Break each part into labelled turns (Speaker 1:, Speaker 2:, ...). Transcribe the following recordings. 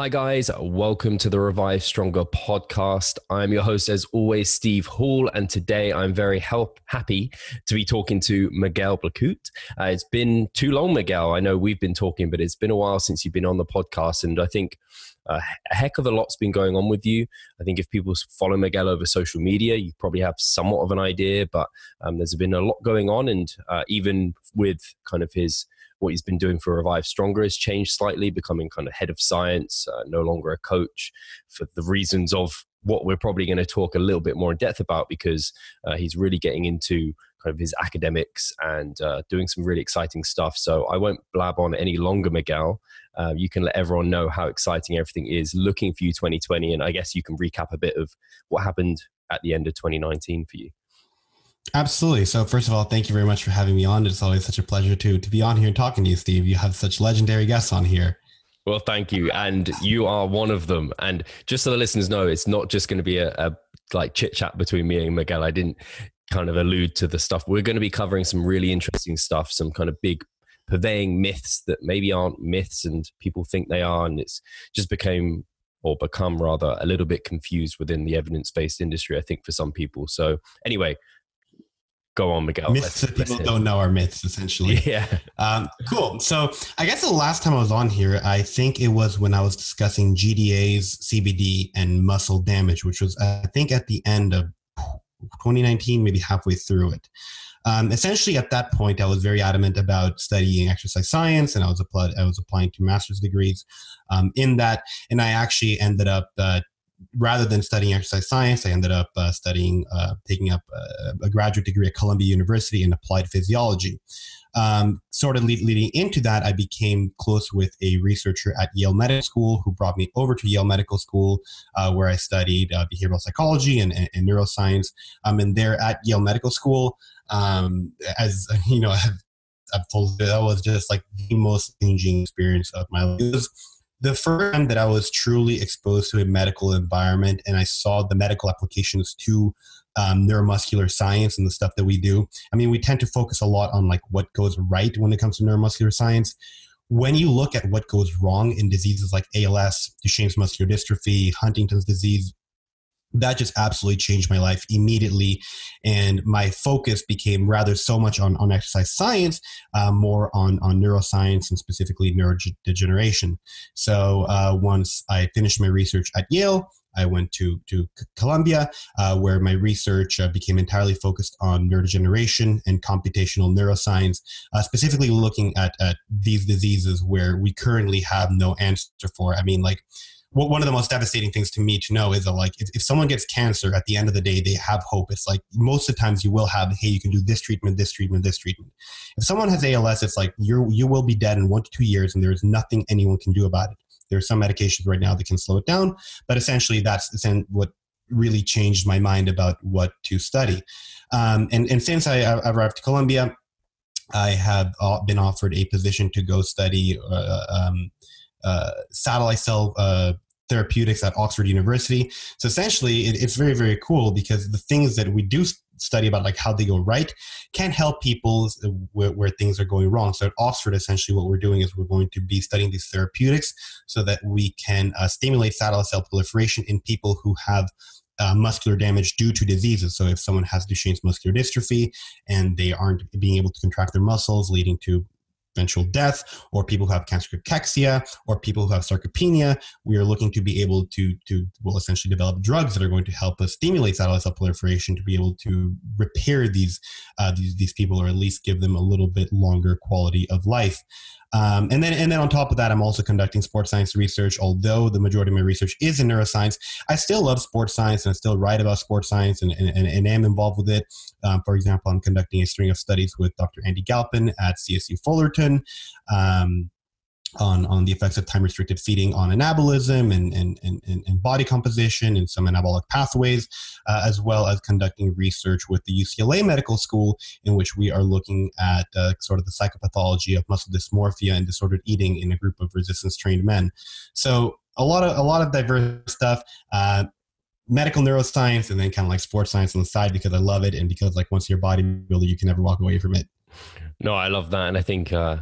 Speaker 1: Hi, guys. Welcome to the Revive Stronger podcast. I'm your host, as always, Steve Hall. And today I'm very help, happy to be talking to Miguel Blacutt. Uh, it's been too long, Miguel. I know we've been talking, but it's been a while since you've been on the podcast. And I think uh, a heck of a lot's been going on with you. I think if people follow Miguel over social media, you probably have somewhat of an idea, but um, there's been a lot going on. And uh, even with kind of his what he's been doing for Revive Stronger has changed slightly, becoming kind of head of science, uh, no longer a coach for the reasons of what we're probably going to talk a little bit more in depth about because uh, he's really getting into kind of his academics and uh, doing some really exciting stuff. So I won't blab on any longer, Miguel. Uh, you can let everyone know how exciting everything is looking for you 2020. And I guess you can recap a bit of what happened at the end of 2019 for you.
Speaker 2: Absolutely. So, first of all, thank you very much for having me on. It's always such a pleasure to to be on here and talking to you, Steve. You have such legendary guests on here.
Speaker 1: Well, thank you, and you are one of them. And just so the listeners know, it's not just going to be a, a like chit chat between me and Miguel. I didn't kind of allude to the stuff. We're going to be covering some really interesting stuff, some kind of big purveying myths that maybe aren't myths and people think they are, and it's just became or become rather a little bit confused within the evidence based industry. I think for some people. So anyway, go on, Miguel.
Speaker 2: Myths that people don't know are myths, essentially.
Speaker 1: Yeah. Um,
Speaker 2: cool. So I guess the last time I was on here, I think it was when I was discussing GDAs, CBD, and muscle damage, which was I think at the end of 2019, maybe halfway through it. Um, essentially, at that point, I was very adamant about studying exercise science, and I was applied. I was applying to master's degrees um, in that, and I actually ended up uh, rather than studying exercise science, I ended up uh, studying, uh, taking up a, a, graduate degree at Columbia University in applied physiology. Um, sort of lead, leading into that, I became close with a researcher at Yale Medical School who brought me over to Yale Medical School, uh, where I studied uh, behavioral psychology and, and, and neuroscience. Um, and there at Yale Medical School, um, as you know, I've, I've told you, that was just like the most changing experience of my life the first time that I was truly exposed to a medical environment and I saw the medical applications to um, neuromuscular science and the stuff that we do. I mean, we tend to focus a lot on like what goes right when it comes to neuromuscular science. When you look at what goes wrong in diseases like ALS, Duchenne's muscular dystrophy, Huntington's disease, that just absolutely changed my life immediately and my focus became rather so much on, on exercise science uh, more on, on neuroscience and specifically neurodegeneration so uh, once i finished my research at yale I went to to Columbia, uh, where my research uh, became entirely focused on neurodegeneration and computational neuroscience, uh, specifically looking at, at these diseases where we currently have no answer for. I mean, like one of the most devastating things to me to know is that like if, if someone gets cancer at the end of the day they have hope. It's like most of the times you will have hey you can do this treatment this treatment this treatment. If someone has als it's like you're you will be dead in one to two years and there's nothing anyone can do about it. There's some medications right now that can slow it down but essentially that's what really changed my mind about what to study. Um, and, and since I, I arrived to columbia i have been offered a position to go study uh, um, uh, satellite cell uh, therapeutics at Oxford University. So essentially, it, it's very very cool because the things that we do study about like how they go right can help people where, where, things are going wrong so at oxford essentially what we're doing is we're going to be studying these therapeutics so that we can uh, stimulate satellite cell proliferation in people who have uh, muscular damage due to diseases. So, if someone has Duchenne's muscular dystrophy and they aren't being able to contract their muscles, leading to eventual death, or people who have cancer cachexia, or people who have sarcopenia. We are looking to be able to, to will essentially develop drugs that are going to help us stimulate satellite cell proliferation to be able to repair these, uh, these, these people, or at least give them a little bit longer quality of life. Um, and then, and then on top of that, I'm also conducting sports science research. Although the majority of my research is in neuroscience, I still love sports science and I still write about sports science and, and, and am involved with it. Um, for example, I'm conducting a string of studies with Dr. Andy Galpin at CSU Fullerton. Um, on, on the effects of time restricted feeding on anabolism and, and, and, and body composition and some anabolic pathways, uh, as well as conducting research with the UCLA Medical School, in which we are looking at uh, sort of the psychopathology of muscle dysmorphia and disordered eating in a group of resistance trained men. So a lot of a lot of diverse stuff. Uh, medical neuroscience and then kind of like sports science on the side because I love it and because like once you're bodybuilder you can never walk away from it.
Speaker 1: No, I love that, and I think uh,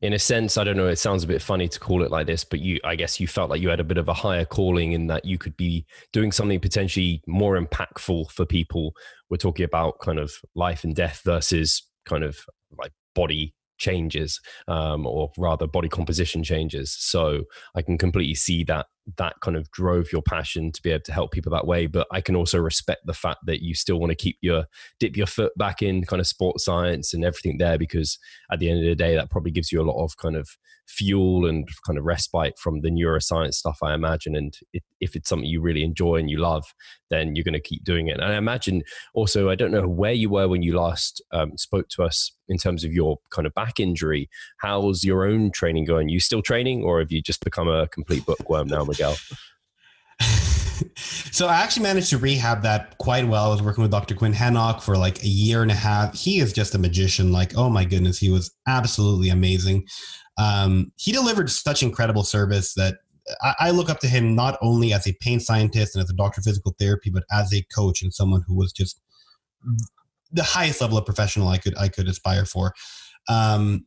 Speaker 1: in a sense, I don't know, it sounds a bit funny to call it like this, but you, I guess you felt like you had a bit of a higher calling in that you could be doing something potentially more impactful for people. We're talking about kind of life and death versus kind of like body changes um, or rather body composition changes so i can completely see that that kind of drove your passion to be able to help people that way. But i can also respect the fact that you still want to keep your dip your foot back in kind of sports science and everything there because at the end of the day that probably gives you a lot of kind of fuel and kind of respite from the neuroscience stuff i imagine. And it, if it's something you really enjoy and you love then you're going to keep doing it. And i imagine also i don't know where you were when you last um, spoke to us in terms of your kind of back injury. How's your own training going? You still training or have you just become a complete bookworm now
Speaker 2: So I actually managed to rehab that quite well. I was working with Dr. Quinn Henoch for like a year and a half. He is just a magician. Like, oh my goodness, he was absolutely amazing. Um, he delivered such incredible service that I, I, look up to him not only as a pain scientist and as a doctor of physical therapy, but as a coach and someone who was just the highest level of professional I could I could aspire for. Um,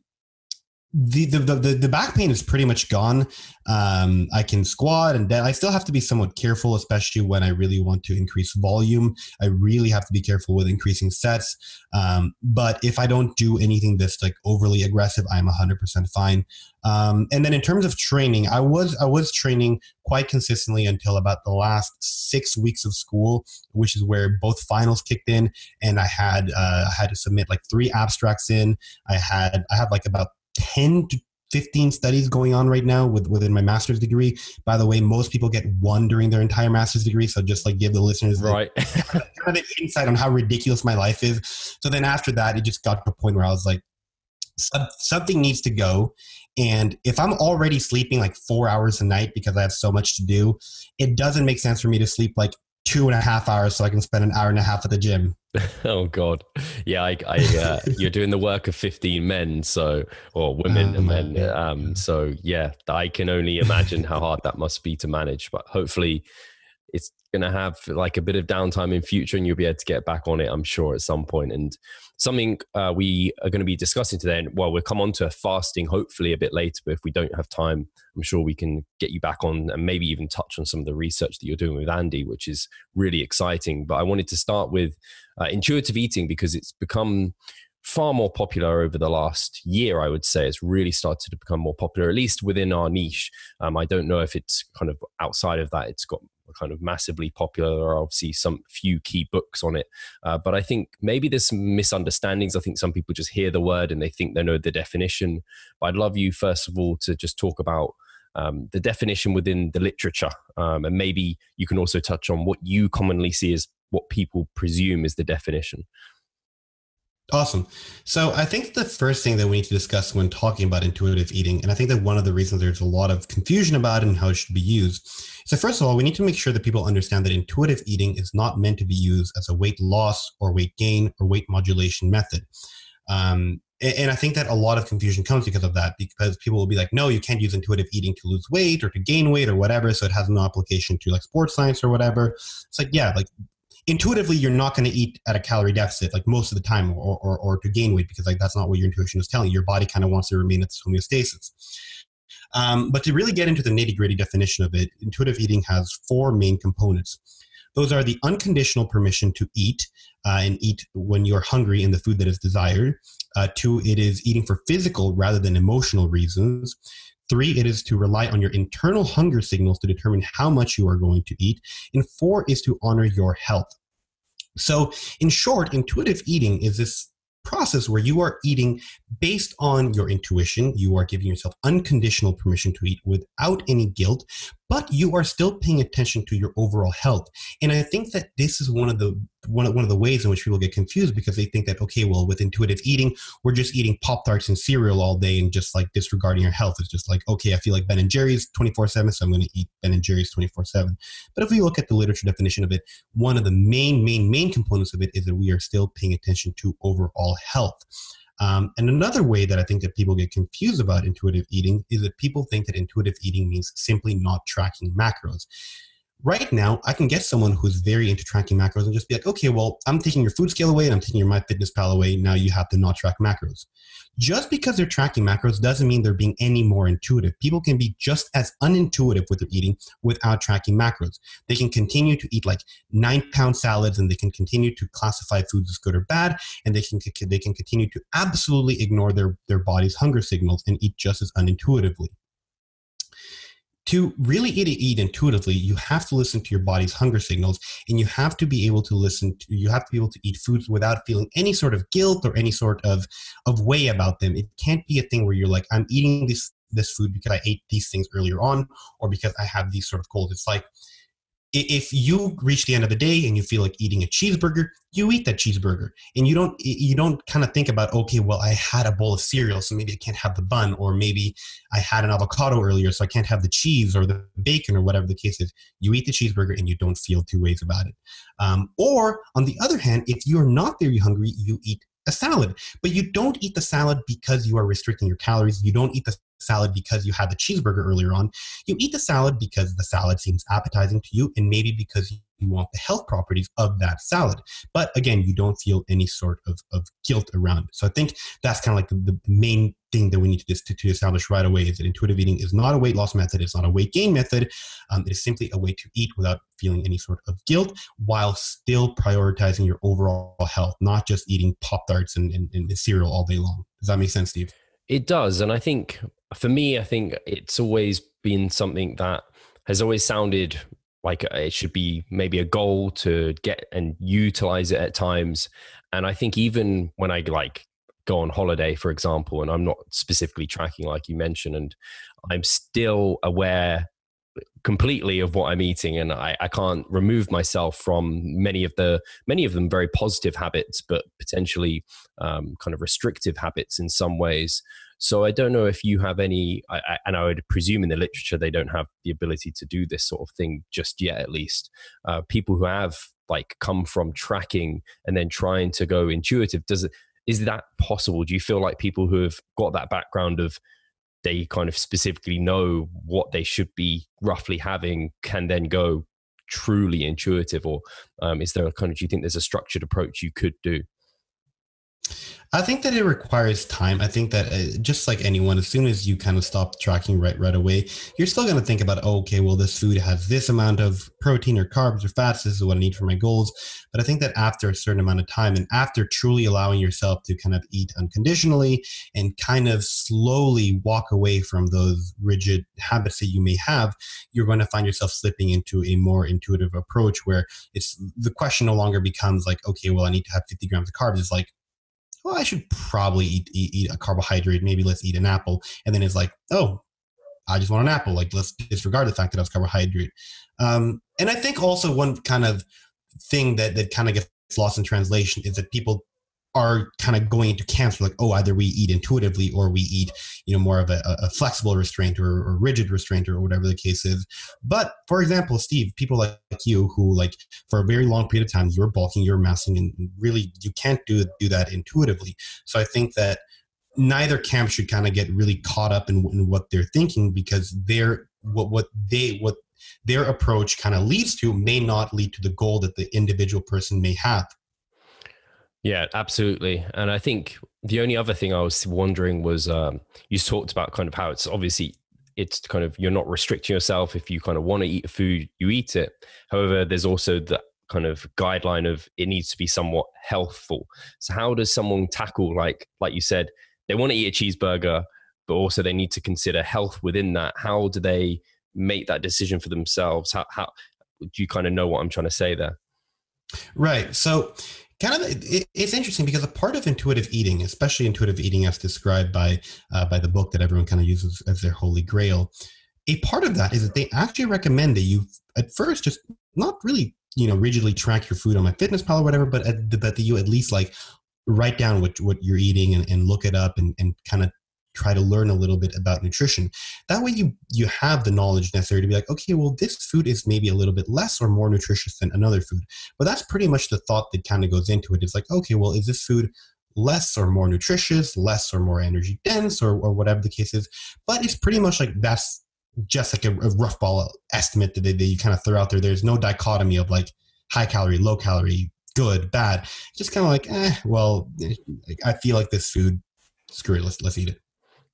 Speaker 2: the, the the the back pain is pretty much gone. Um, I can squat and dead. I still have to be somewhat careful, especially when I really want to increase volume. I really have to be careful with increasing sets. Um, but if I don't do anything that's like overly aggressive, I'm 100% fine. Um, and then in terms of training, I was I was training quite consistently until about the last six weeks of school, which is where both finals kicked in, and I had uh, I had to submit like three abstracts in. I had I have like about 10 to 15 studies going on right now with, within my master's degree. By the way, most people get one during their entire master's degree. So just like give the listeners
Speaker 1: right.
Speaker 2: kind of an insight on how ridiculous my life is. So then after that, it just got to a point where I was like, something needs to go. And if I'm already sleeping like four hours a night because I have so much to do, it doesn't make sense for me to sleep like two and a half hours so I can spend an hour and a half at the gym.
Speaker 1: oh God, yeah, I, I uh, you're doing the work of 15 men, so or women oh, and men. Um, so yeah, I can only imagine how hard that must be to manage. But hopefully, it's going to have like a bit of downtime in future, and you'll be able to get back on it. I'm sure at some point. And something uh, we are going to be discussing today. And well, we'll come on to fasting hopefully a bit later, but if we don't have time, I'm sure we can get you back on and maybe even touch on some of the research that you're doing with Andy, which is really exciting. But I wanted to start with uh, intuitive eating because it's become far more popular over the last year, I would say. It's really started to become more popular, at least within our niche. Um, I don't know if it's kind of outside of that, it's got kind of massively popular. There are obviously some few key books on it, uh, but I think maybe there's some misunderstandings. I think some people just hear the word and they think they know the definition. But I'd love you first of all to just talk about um, the definition within the literature, um, and maybe you can also touch on what you commonly see as what people presume is the definition.
Speaker 2: Awesome. So I think the first thing that we need to discuss when talking about intuitive eating, and I think that one of the reasons there's a lot of confusion about it and how it should be used, So first of all, we need to make sure that people understand that intuitive eating is not meant to be used as a weight loss or weight gain or weight modulation method. Um, and I think that a lot of confusion comes because of that, because people will be like, no, you can't use intuitive eating to lose weight or to gain weight or whatever. So it has no application to like sports science or whatever. It's like, yeah, like intuitively you're not going to eat at a calorie deficit like most of the time or, or, or to gain weight because like that's not what your intuition is telling you. Your body kind of wants to remain at this homeostasis. Um, but to really get into the nitty gritty definition of it intuitive eating has four main components. Those are the unconditional permission to eat uh, and eat when you're hungry in the food that is desired. Uh, two it is eating for physical rather than emotional reasons Three, it is to rely on your internal hunger signals to determine how much you are going to eat. And four is to honor your health. So, in short, intuitive eating is this process where you are eating based on your intuition. You are giving yourself unconditional permission to eat without any guilt, but you are still paying attention to your overall health. And I think that this is one of the one of, one of the ways in which people get confused because they think that okay, well, with intuitive eating, we're just eating pop tarts and cereal all day and just like disregarding your health. It's just like okay, I feel like Ben and Jerry's twenty four seven, so I'm going to eat Ben and Jerry's twenty four seven. But if we look at the literature definition of it, one of the main main main components of it is that we are still paying attention to overall health. Um, and another way that I think that people get confused about intuitive eating is that people think that intuitive eating means simply not tracking macros. Right now I can get someone who's very into tracking macros and just be like, okay, well, I'm taking your food scale away and I'm taking your MyFitnessPal away. Now you have to not track macros. Just because they're tracking macros doesn't mean they're being any more intuitive. People can be just as unintuitive with their eating without tracking macros. They can continue to eat like nine pound salads and they can continue to classify foods as good or bad and they can they can continue to absolutely ignore their their body's hunger signals and eat just as unintuitively to really eat, eat intuitively, you have to listen to your body's hunger signals and you have to be able to listen to, you have to be able to eat foods without feeling any sort of guilt or any sort of, of way about them. It can't be a thing where you're like, I'm eating this, this food because I ate these things earlier on or because I have these sort of goals. It's like, if you reach the end of the day and you feel like eating a cheeseburger you eat that cheeseburger. And you don't you don't kind of think about okay well i had a bowl of cereal so maybe i can't have the bun or maybe i had an avocado earlier so i can't have the cheese or the bacon or whatever the case is. You eat the cheeseburger and you don't feel two ways about it. Um, or on the other hand if you're not very hungry you eat a salad. But you don't eat the salad because you are restricting your calories. You don't eat the salad because you had the cheeseburger earlier on. You eat the salad because the salad seems appetizing to you and maybe because you want the health properties of that salad. But again, you don't feel any sort of, of guilt around it. So I think that's kind of like the, main thing that we need to, to, to, establish right away is that intuitive eating is not a weight loss method. It's not a weight gain method. Um, it is simply a way to eat without feeling any sort of guilt while still prioritizing your overall health, not just eating Pop Tarts and, and, and cereal all day long. Does that make sense, Steve?
Speaker 1: It does. And I think for me, I think it's always been something that has always sounded like it should be maybe a goal to get and utilize it at times. And I think even when I like go on holiday, for example, and I'm not specifically tracking like you mentioned, and I'm still aware completely of what I'm eating, and I, I can't remove myself from many of the many of them very positive habits, but potentially um, kind of restrictive habits in some ways. So I don't know if you have any, I, I, and I would presume in the literature they don't have the ability to do this sort of thing just yet, at least. Uh, people who have like come from tracking and then trying to go intuitive, does it? Is that possible? Do you feel like people who have got that background of they kind of specifically know what they should be roughly having can then go truly intuitive or um, is there a kind of do you think there's a structured approach you could do
Speaker 2: I think that it requires time. I think that uh, just like anyone, as soon as you kind of stop tracking right right away, you're still going to think about, oh, okay, well, this food has this amount of protein or carbs or fats. This is what I need for my goals. But I think that after a certain amount of time and after truly allowing yourself to kind of eat unconditionally and kind of slowly walk away from those rigid habits that you may have, you're going to find yourself slipping into a more intuitive approach where it's the question no longer becomes like, okay, well, I need to have 50 grams of carbs. It's like, well, I should probably eat, eat, eat a carbohydrate. Maybe let's eat an apple. And then it's like, oh, I just want an apple. Like let's disregard the fact that I was carbohydrate. Um, and I think also one kind of thing that that kind of gets lost in translation is that people are kind of going to camps like, oh, either we eat intuitively or we eat, you know, more of a, a flexible restraint or, or, rigid restraint or whatever the case is. But for example, Steve, people like you who like for a very long period of time you're bulking, you're massing, and really you can't do do that intuitively. So I think that neither camp should kind of get really caught up in, in what they're thinking because they're what what they what their approach kind of leads to may not lead to the goal that the individual person may have
Speaker 1: yeah, absolutely. And I think the only other thing I was wondering was um, you talked about kind of how it's obviously it's kind of you're not restricting yourself if you kind of want to eat food, you eat it. However, there's also the kind of guideline of it needs to be somewhat healthful. So how does someone tackle like like you said they want to eat a cheeseburger, but also they need to consider health within that? How do they make that decision for themselves? How how do you kind of know what I'm trying to say there?
Speaker 2: Right. So kind of it, it's interesting because a part of intuitive eating especially intuitive eating as described by uh, by the book that everyone kind of uses as their holy grail a part of that is that they actually recommend that you at first just not really you know rigidly track your food on MyFitnessPal or whatever but at, but that you at least like write down what what you're eating and, and look it up and, and kind of try to learn a little bit about nutrition. That way you you have the knowledge necessary to be like, okay, well this food is maybe a little bit less or more nutritious than another food. But that's pretty much the thought that kind of goes into it. It's like, okay, well is this food less or more nutritious, less or more energy dense or, or whatever the case is. But it's pretty much like that's just like a, a rough ball estimate that, they, that you kind of throw out there. There's no dichotomy of like high calorie, low calorie, good, bad. Just kind of like, eh, well, I feel like this food, screw it, let's let's eat it.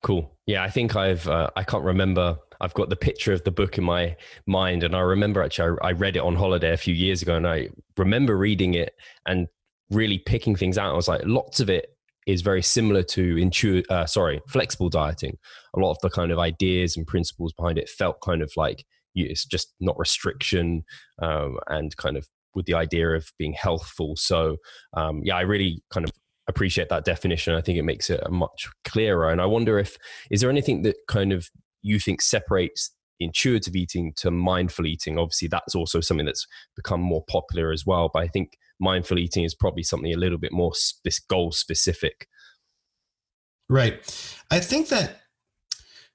Speaker 1: Cool. Yeah, I think I've uh, I can't remember. I've got the picture of the book in my mind, and I remember actually I, I read it on holiday a few years ago, and I remember reading it and really picking things out. I was like, lots of it is very similar to uh, sorry, flexible dieting. A lot of the kind of ideas and principles behind it felt kind of like it's just not restriction um, and kind of with the idea of being healthful. So um, yeah, I really kind of appreciate that definition. I think it makes it much clearer. And I wonder if is there anything that kind of you think separates intuitive eating to mindful eating? Obviously, that's also something that's become more popular as well. But I think mindful eating is probably something a little bit more sp- goal specific.
Speaker 2: Right. I think that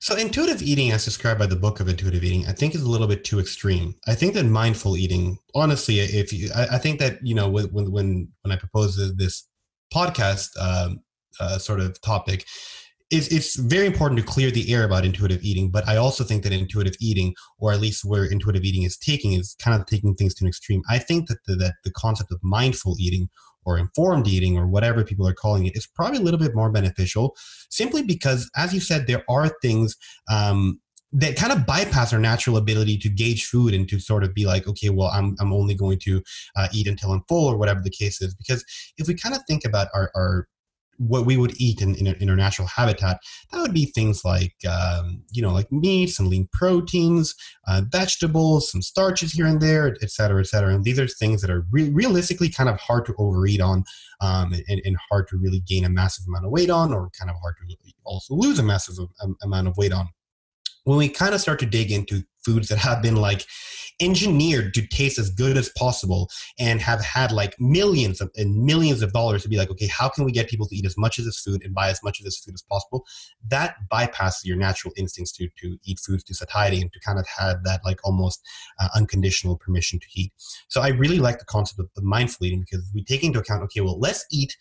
Speaker 2: so intuitive eating, as described by the book of intuitive eating, I think is a little bit too extreme. I think that mindful eating, honestly, if you, I, I think that you know when when when I proposed this podcast um, uh, sort of topic, it's, it's very important to clear the air about intuitive eating. But I also think that intuitive eating, or at least where intuitive eating is taking, is kind of taking things to an extreme. I think that the, that the concept of mindful eating or informed eating or whatever people are calling it is probably a little bit more beneficial simply because as you said there are things um, that kind of bypass our natural ability to gauge food and to sort of be like, okay, well, I'm, I'm only going to uh, eat until I'm full or whatever the case is. Because if we kind of think about our, our what we would eat in, in, in, our natural habitat, that would be things like, um, you know, like meats and lean proteins, uh, vegetables, some starches here and there, et cetera, et cetera. And these are things that are re- realistically kind of hard to overeat on um, and, and, hard to really gain a massive amount of weight on or kind of hard to also lose a massive amount of weight on when we kind of start to dig into foods that have been like engineered to taste as good as possible and have had like millions of, and millions of dollars to be like okay how can we get people to eat as much of this food and buy as much of this food as possible? That bypasses your natural instincts to to eat foods to satiety and to kind of have that like almost uh, unconditional permission to eat. So i really like the concept of, of mindful eating because we take into account okay well let's eat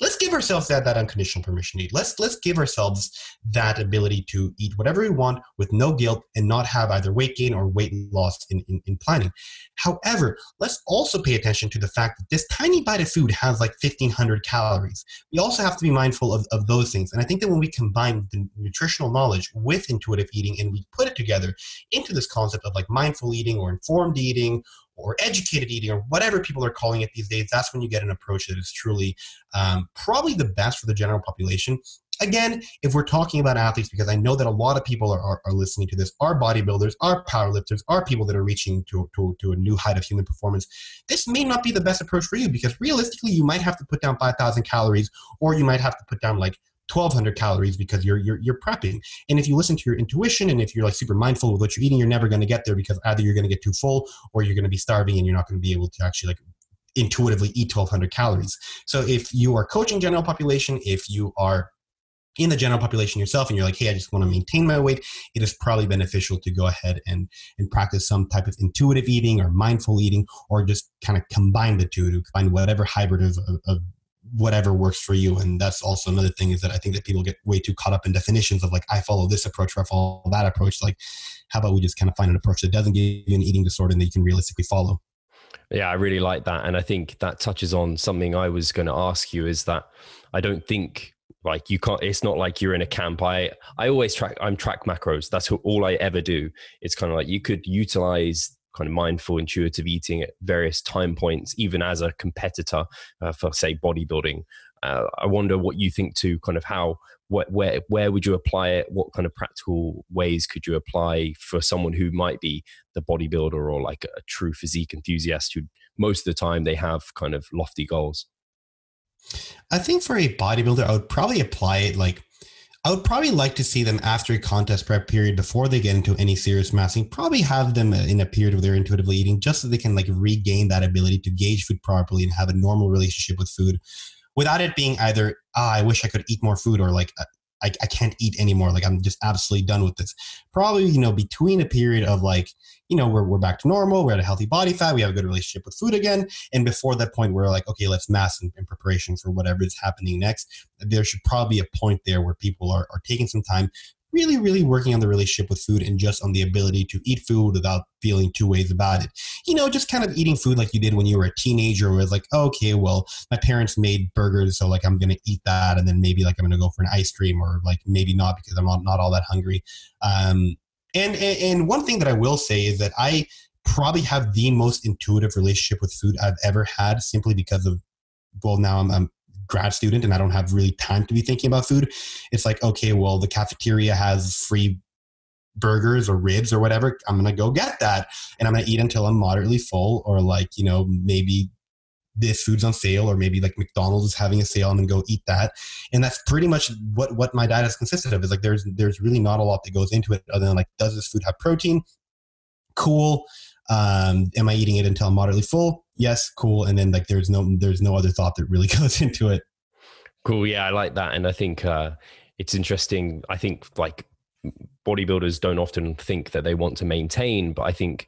Speaker 2: let's give ourselves that, that unconditional permission to eat. Let's let's give ourselves that ability to eat whatever we want with no guilt and not have either weight gain or weight loss in, in, in planning. However, let's also pay attention to the fact that this tiny bite of food has like 1500 calories. We also have to be mindful of, of those things. And I think that when we combine the nutritional knowledge with intuitive eating and we put it together into this concept of like mindful eating or informed eating or educated eating or whatever people are calling it these days, that's when you get an approach that is truly um, probably the best for the general population. Again, if we're talking about athletes, because I know that a lot of people are, are, are listening to this, are bodybuilders, are powerlifters, are people that are reaching to, to, to a new height of human performance, this may not be the best approach for you because realistically, you might have to put down 5,000 calories or you might have to put down like 1200 calories because you're, you're you're prepping. And if you listen to your intuition and if you're like super mindful with what you're eating you're never going to get there because either you're going to get too full or you're going to be starving and you're not going to be able to actually like intuitively eat 1200 calories. So if you are coaching general population if you are in the general population yourself and you're like hey i just want to maintain my weight it is probably beneficial to go ahead and and practice some type of intuitive eating or mindful eating or just kind of combine the two to find whatever hybrid of, of, of whatever works for you. And that's also another thing is that I think that people get way too caught up in definitions of like, I follow this approach or I follow that approach. Like, how about we just kind of find an approach that doesn't give you an eating disorder and that you can realistically follow?
Speaker 1: Yeah, I really like that. And I think that touches on something I was going to ask you is that I don't think like you can't it's not like you're in a camp i i always track i'm track macros that's all i ever do it's kind of like you could utilize kind of mindful, intuitive eating at various time points, even as a competitor uh, for, say, bodybuilding. Uh, I wonder what you think to kind of how where, where where would you apply it? What kind of practical ways could you apply for someone who might be the bodybuilder or like a true physique enthusiast who most of the time they have kind of lofty goals?
Speaker 2: I think for a bodybuilder, I would probably apply it like I would probably like to see them after a contest prep period before they get into any serious massing. Probably have them in a period where they're intuitively eating, just so they can like regain that ability to gauge food properly and have a normal relationship with food, without it being either ah, I wish I could eat more food or like I, I can't eat anymore. Like I'm just absolutely done with this. Probably, you know, between a period of like, you know, we're, we're back to normal, we're at a healthy body fat, we have a good relationship with food again. And before that point, we're like, okay, let's mass in, in preparation for whatever is happening next. There should probably be a point there where people are, are taking some time, really, really working on the relationship with food and just on the ability to eat food without feeling two ways about it. You know, just kind of eating food like you did when you were a teenager, where it's like, okay, well, my parents made burgers, so like I'm gonna eat that, and then maybe like I'm gonna go for an ice cream, or like maybe not because I'm not, not all that hungry. Um, and, and one thing that I will say is that I probably have the most intuitive relationship with food I've ever had, simply because of well, now I'm, I'm grad student and I don't have really time to be thinking about food. It's like, okay, well, the cafeteria has free burgers or ribs or whatever. I'm going to go get that and I'm going to eat until I'm moderately full or like, you know, maybe this food's on sale or maybe like McDonald's is having a sale I'm gonna go eat that. And that's pretty much what, what my diet has consisted of is like, there's, there's really not a lot that goes into it other than like, does this food have protein? Cool. Um, am I eating it until I'm moderately full? Yes, cool. And then like there's no there's no other thought that really goes into it.
Speaker 1: Cool. Yeah, I like that, and I think uh, it's interesting. I think like bodybuilders don't often think that they want to maintain, but I think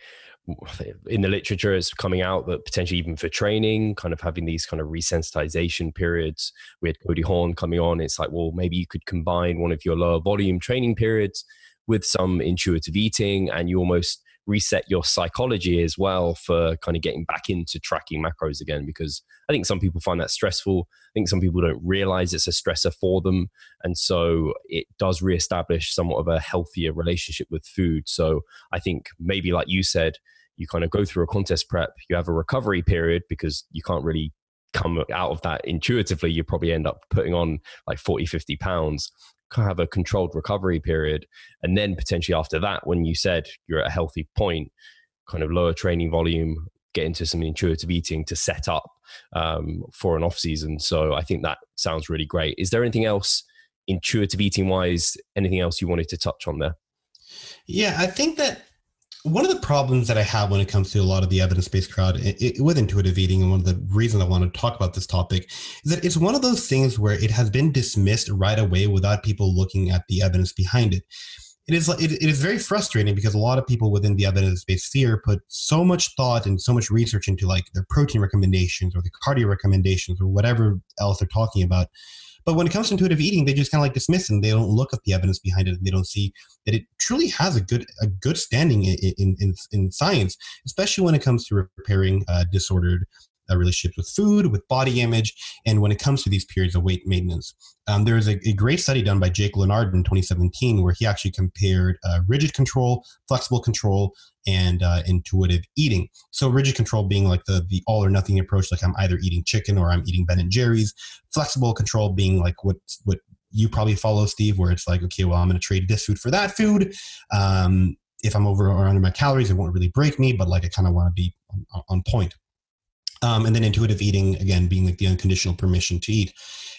Speaker 1: in the literature it's coming out that potentially even for training kind of having these kind of resensitization periods we had Cody Haun coming on it's like well maybe you could combine one of your lower volume training periods with some intuitive eating and you almost reset your psychology as well for kind of getting back into tracking macros again because i think some people find that stressful. I think some people don't realize it's a stressor for them and so it does reestablish somewhat of a healthier relationship with food. So i think maybe like you said you kind of go through a contest prep you have a recovery period because you can't really come out of that intuitively. You probably end up putting on like 40 50 pounds have a controlled recovery period. And then potentially after that, when you said you're at a healthy point, kind of lower training volume, get into some intuitive eating to set up um, for an off season. So I think that sounds really great. Is there anything else intuitive eating wise? Anything else you wanted to touch on there?
Speaker 2: Yeah, I think that one of the problems that I have when it comes to a lot of the evidence based crowd it, it, with intuitive eating, and one of the reasons I want to talk about this topic is that it's one of those things where it has been dismissed right away without people looking at the evidence behind it. It is it, it is very frustrating because a lot of people within the evidence based sphere put so much thought and so much research into like their protein recommendations or the cardio recommendations or whatever else they're talking about but when it comes to intuitive eating, they just kind of like dismiss and they don't look at the evidence behind it. They don't see that it truly has a good a good standing in in, in, science, especially when it comes to repairing uh, disordered uh, relationships with food, with body image, and when it comes to these periods of weight maintenance. Um, there was a, a, great study done by Jake Linardon in 2017 where he actually compared uh, rigid control, flexible control, and uh, intuitive eating. So rigid control being like the the all or nothing approach, like I'm either eating chicken or I'm eating Ben and Jerry's. Flexible control being like what what you probably follow, Steve, where it's like, okay, well, I'm going to trade this food for that food. Um, if I'm over or under my calories, it won't really break me, but like I kind of want to be on, on point. Um, and then intuitive eating, again, being like the unconditional permission to eat.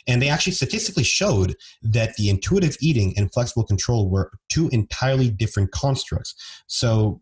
Speaker 2: And they actually statistically showed that the intuitive eating and flexible control were two entirely different constructs. So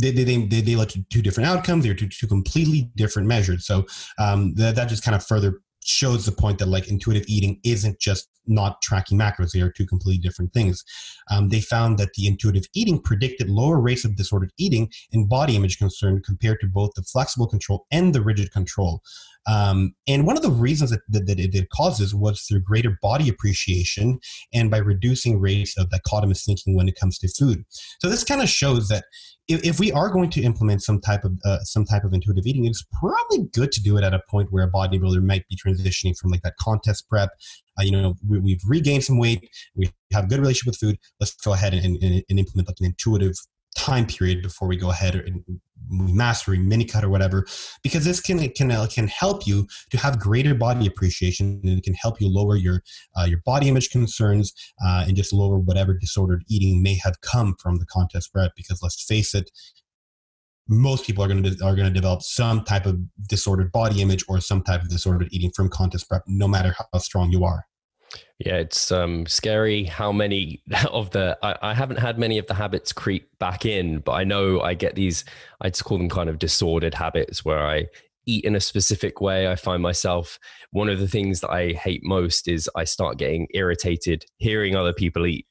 Speaker 2: they, they, they, they led to two different outcomes. They're two, two completely different measures. So um, that, that just kind of further shows the point that like intuitive eating isn't just not tracking macros. They are two completely different things. Um, they found that the intuitive eating predicted lower rates of disordered eating and body image concern compared to both the flexible control and the rigid control. Um, and one of the reasons that, that, that it, causes was through greater body appreciation and by reducing rates of dichotomous thinking when it comes to food. So this kind of shows that if, if we are going to implement some type of uh, some type of intuitive eating, it's probably good to do it at a point where a bodybuilder might be transitioning from like that contest prep. Uh, you know, we, have regained some weight, we have a good relationship with food. Let's go ahead and, and, and implement like an intuitive time period before we go ahead and mastering mini cut or whatever because this can can uh, can help you to have greater body appreciation and it can help you lower your uh, your body image concerns uh, and just lower whatever disordered eating may have come from the contest prep because let's face it most people are going to are going to develop some type of disordered body image or some type of disordered eating from contest prep no matter how strong you are
Speaker 1: yeah, it's um, scary how many of the I, I, haven't had many of the habits creep back in, but I know I get these. I just call them kind of disordered habits where I eat in a specific way. I find myself one of the things that I hate most is I start getting irritated hearing other people eat,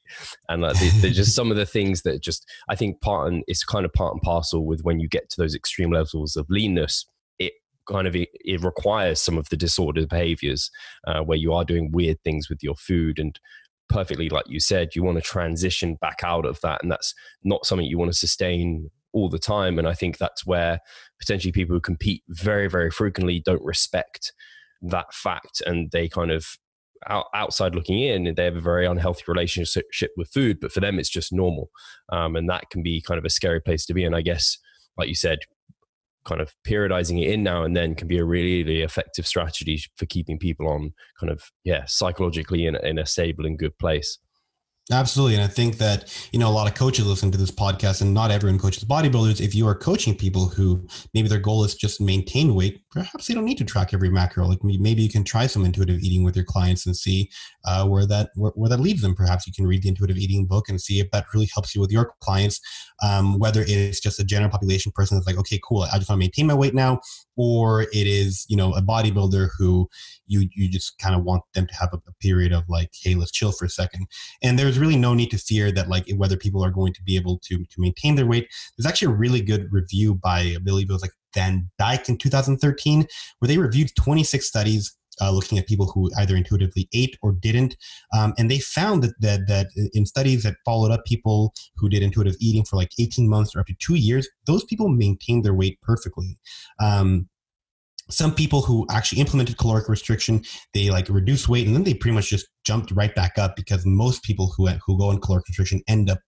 Speaker 1: and like they're just some of the things that just I think part and it's kind of part and parcel with when you get to those extreme levels of leanness kind of it requires some of the disordered behaviors uh, where you are doing weird things with your food and perfectly like you said you want to transition back out of that and that's not something you want to sustain all the time and i think that's where potentially people who compete very very frequently don't respect that fact and they kind of outside looking in they have a very unhealthy relationship with food but for them it's just normal um, and that can be kind of a scary place to be and i guess like you said kind of periodizing it in now and then can be a really, really effective strategy for keeping people on kind of yeah psychologically in, in a stable and good place
Speaker 2: Absolutely. And I think that, you know, a lot of coaches listen to this podcast and not everyone coaches bodybuilders. If you are coaching people who maybe their goal is just maintain weight, perhaps you don't need to track every macro. Like maybe you can try some intuitive eating with your clients and see uh, where that where, where, that leads them. Perhaps you can read the intuitive eating book and see if that really helps you with your clients. Um, whether it's just a general population person that's like, okay, cool, I just want to maintain my weight now, or it is, you know, a bodybuilder who you you just kind of want them to have a, a period of like, hey, let's chill for a second. And there's really no need to fear that like whether people are going to be able to to maintain their weight. There's actually a really good review by I believe it was like Van Dyke in 2013 where they reviewed 26 studies uh, looking at people who either intuitively ate or didn't, um, and they found that, that that in studies that followed up people who did intuitive eating for like 18 months or up to two years, those people maintained their weight perfectly. Um, some people who actually implemented caloric restriction, they like reduce weight and then they pretty much just jumped right back up because most people who who go on caloric restriction end up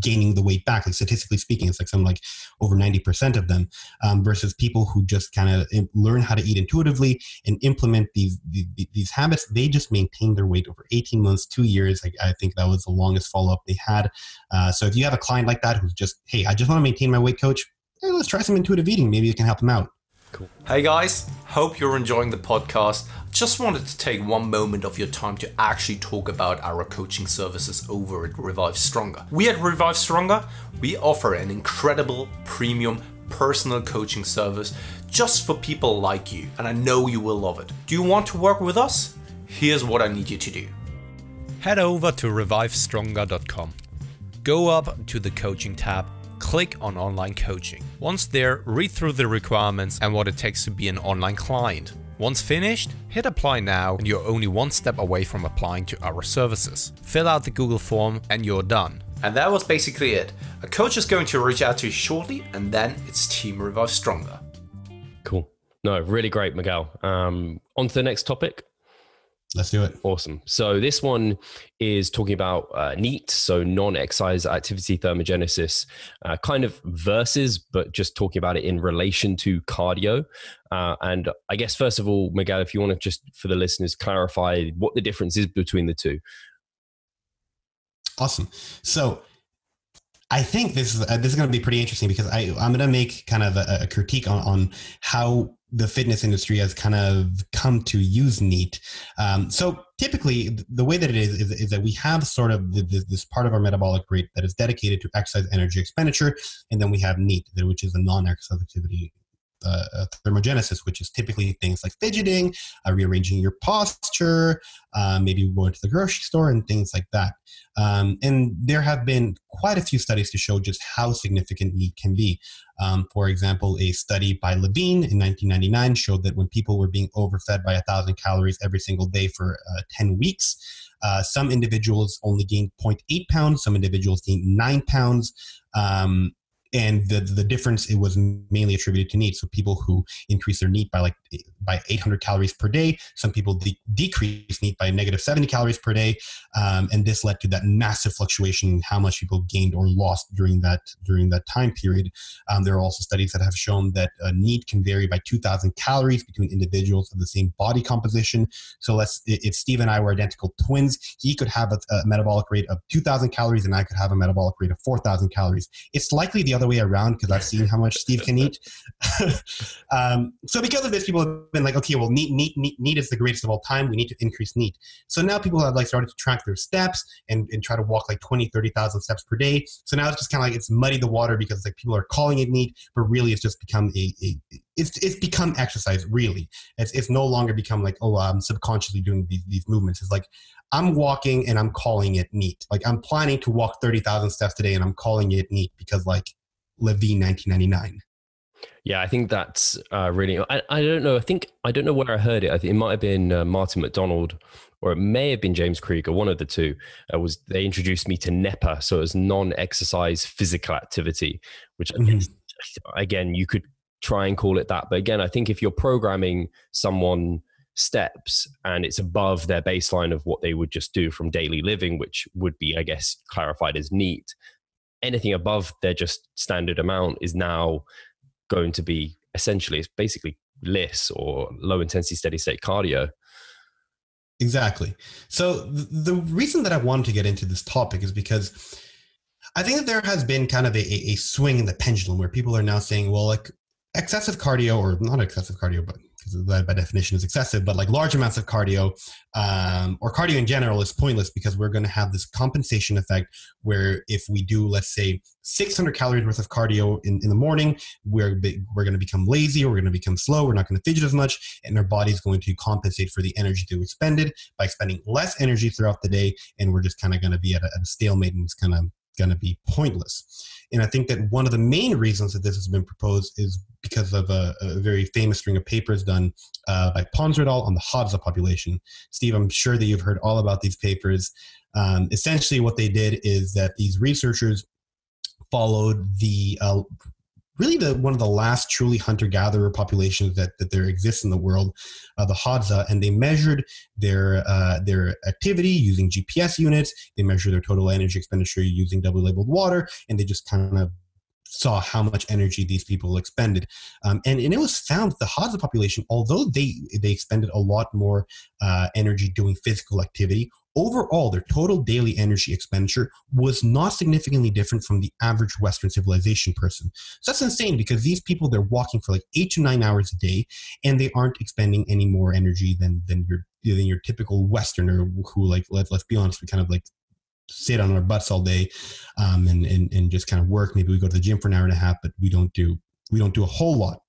Speaker 2: gaining the weight back. Like statistically speaking, it's like something like over 90% of them um, versus people who just kind of learn how to eat intuitively and implement these, these, these habits. They just maintain their weight over 18 months, two years. Like I think that was the longest follow up they had. Uh, so if you have a client like that who's just, hey, I just want to maintain my weight coach, hey, let's try some intuitive eating. Maybe it can help them out.
Speaker 3: Cool. Hey guys, hope you're enjoying the podcast. Just wanted to take one moment of your time to actually talk about our coaching services over at Revive Stronger. We at Revive Stronger, we offer an incredible premium personal coaching service just for people like you, and I know you will love it. Do you want to work with us? Here's what I need you to do. Head over to revivestronger.com. Go up to the coaching tab click on online coaching. Once there, read through the requirements and what it takes to be an online client. Once finished, hit apply now and you're only one step away from applying to our services. Fill out the Google form and you're done. And that was basically it. A coach is going to reach out to you shortly and then it's Team Revive Stronger.
Speaker 1: Cool. No, really great, Miguel. Um, on to the next topic.
Speaker 2: Let's do it.
Speaker 1: Awesome. So this one is talking about uh, NEAT, so non-exercise activity thermogenesis, uh, kind of versus, but just talking about it in relation to cardio. Uh, and I guess first of all, Miguel, if you want to just for the listeners clarify what the difference is between the two.
Speaker 2: Awesome. So I think this is uh, this is going to be pretty interesting because I I'm going to make kind of a, a critique on on how the fitness industry has kind of come to use NEAT. Um, so typically, the way that it is, is, is that we have sort of this, this, part of our metabolic rate that is dedicated to exercise energy expenditure, and then we have NEAT, which is a non-exercise activity uh, thermogenesis, which is typically things like fidgeting, uh, rearranging your posture, uh, maybe going to the grocery store, and things like that. Um, and there have been quite a few studies to show just how significant NEAT can be. Um, for example, a study by Levine in 1999 showed that when people were being overfed by 1,000 calories every single day for uh, 10 weeks, uh, some individuals only gained 0.8 pounds, some individuals gained 9 pounds. Um, and the the difference it was mainly attributed to NEAT. So people who increase their NEAT by like by 800 calories per day, some people de- decrease NEAT by negative 70 calories per day, um, and this led to that massive fluctuation in how much people gained or lost during that during that time period. Um, there are also studies that have shown that uh, NEAT can vary by 2,000 calories between individuals of the same body composition. So let's if Steve and I were identical twins, he could have a, a metabolic rate of 2,000 calories, and I could have a metabolic rate of 4,000 calories. It's likely the other way around because I've seen how much Steve can eat. um, so because of this, people have been like, okay, well, NEAT, NEAT, NEAT, NEAT is the greatest of all time. We need to increase NEAT. So now people have like started to track their steps and, and try to walk like 20, 30,000 steps per day. So now it's just kind of like it's muddy the water because like people are calling it NEAT, but really it's just become a, a it's it's become exercise really. It's it's no longer become like oh I'm subconsciously doing these, these movements. It's like I'm walking and I'm calling it NEAT. Like I'm planning to walk thirty thousand steps today and I'm calling it NEAT because like Levine 1999.
Speaker 1: Yeah, I think that's uh, really. I, I don't know. I think I don't know where I heard it. I think it might have been uh, Martin MacDonald, or it may have been James Krieger. One of the two. Uh, was they introduced me to NEPA, so it was non-exercise physical activity, which mm-hmm. again you could try and call it that. But again, I think if you're programming someone steps and it's above their baseline of what they would just do from daily living, which would be, I guess, clarified as NEAT. Anything above their just standard amount is now going to be essentially it's basically LISS or low intensity steady state cardio.
Speaker 2: Exactly. So the reason that I wanted to get into this topic is because I think that there has been kind of a, a swing in the pendulum where people are now saying, well, like excessive cardio or not excessive cardio, but because that by definition is excessive, but like large amounts of cardio um, or cardio in general is pointless because we're going to have this compensation effect where if we do, let's say, 600 calories worth of cardio in, in the morning, we're, we're going to become lazy we're going to become slow. We're not going to fidget as much, and our body's going to compensate for the energy that we expended by spending less energy throughout the day, and we're just kind of going to be at a, at a stalemate and it's kind of going to be pointless. And I think that one of the main reasons that this has been proposed is because of a, a very famous string of papers done uh, by Pontzer et al. on the Hadza population. Steve, I'm sure that you've heard all about these papers. Um, essentially, what they did is that these researchers followed the uh, really the one of the last truly hunter gatherer populations that, that there exists in the world, uh, the Hadza, and they measured their uh, their activity using GPS units. They measured their total energy expenditure using double labeled water, and they just kind of saw how much energy these people expended. Um, and, and it was found that the Hadza population, although they, they expended a lot more uh, energy doing physical activity, overall their total daily energy expenditure was not significantly different from the average western civilization person so that's insane because these people they're walking for like eight to nine hours a day and they aren't expending any more energy than than your than your typical westerner who like let, let's be honest we kind of like sit on our butts all day um, and, and and just kind of work. Maybe we go to the gym for an hour and a half, but we don't do we don't do a whole lot.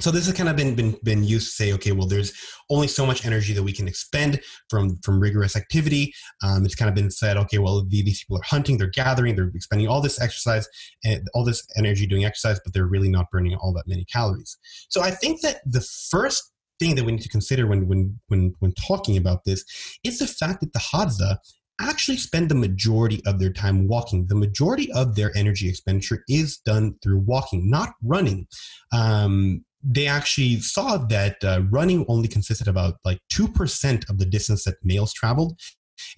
Speaker 2: So this has kind of been, been been used to say, okay, well, there's only so much energy that we can expend from from rigorous activity. Um, it's kind of been said, okay, well, these people are hunting, they're gathering, they're expending all this exercise and all this energy doing exercise, but they're really not burning all that many calories. So I think that the first thing that we need to consider when when when when talking about this is the fact that the Hadza actually spend the majority of their time walking. The majority of their energy expenditure is done through walking, not running. Um, they actually saw that uh, running only consisted about like 2% of the distance that males traveled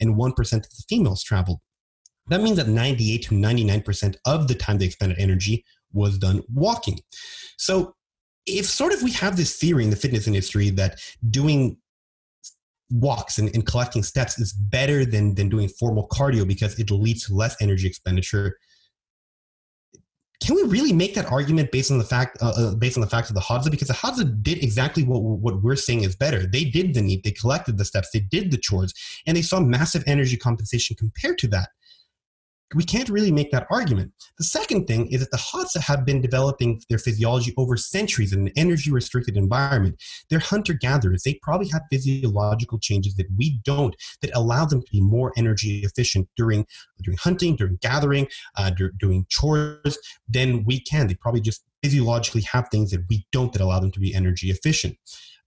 Speaker 2: and 1% of the females traveled. That means that 98 to 99% of the time they expended energy was done walking. So if sort of we have this theory in the fitness industry that doing walks and, and collecting steps is better than than doing formal cardio because it leads to less energy expenditure can we really make that argument based on the fact uh, uh based on the facts of the Hadza? Because the Hadza did exactly what what we're saying is better. They did the NEAT, they collected the steps, they did the chores, and they saw massive energy compensation compared to that we can't really make that argument. The second thing is that the Hadza have been developing their physiology over centuries in an energy restricted environment. They're hunter gatherers. They probably have physiological changes that we don't that allow them to be more energy efficient during, during hunting, during gathering, uh, doing chores than we can. They probably just physiologically have things that we don't that allow them to be energy efficient.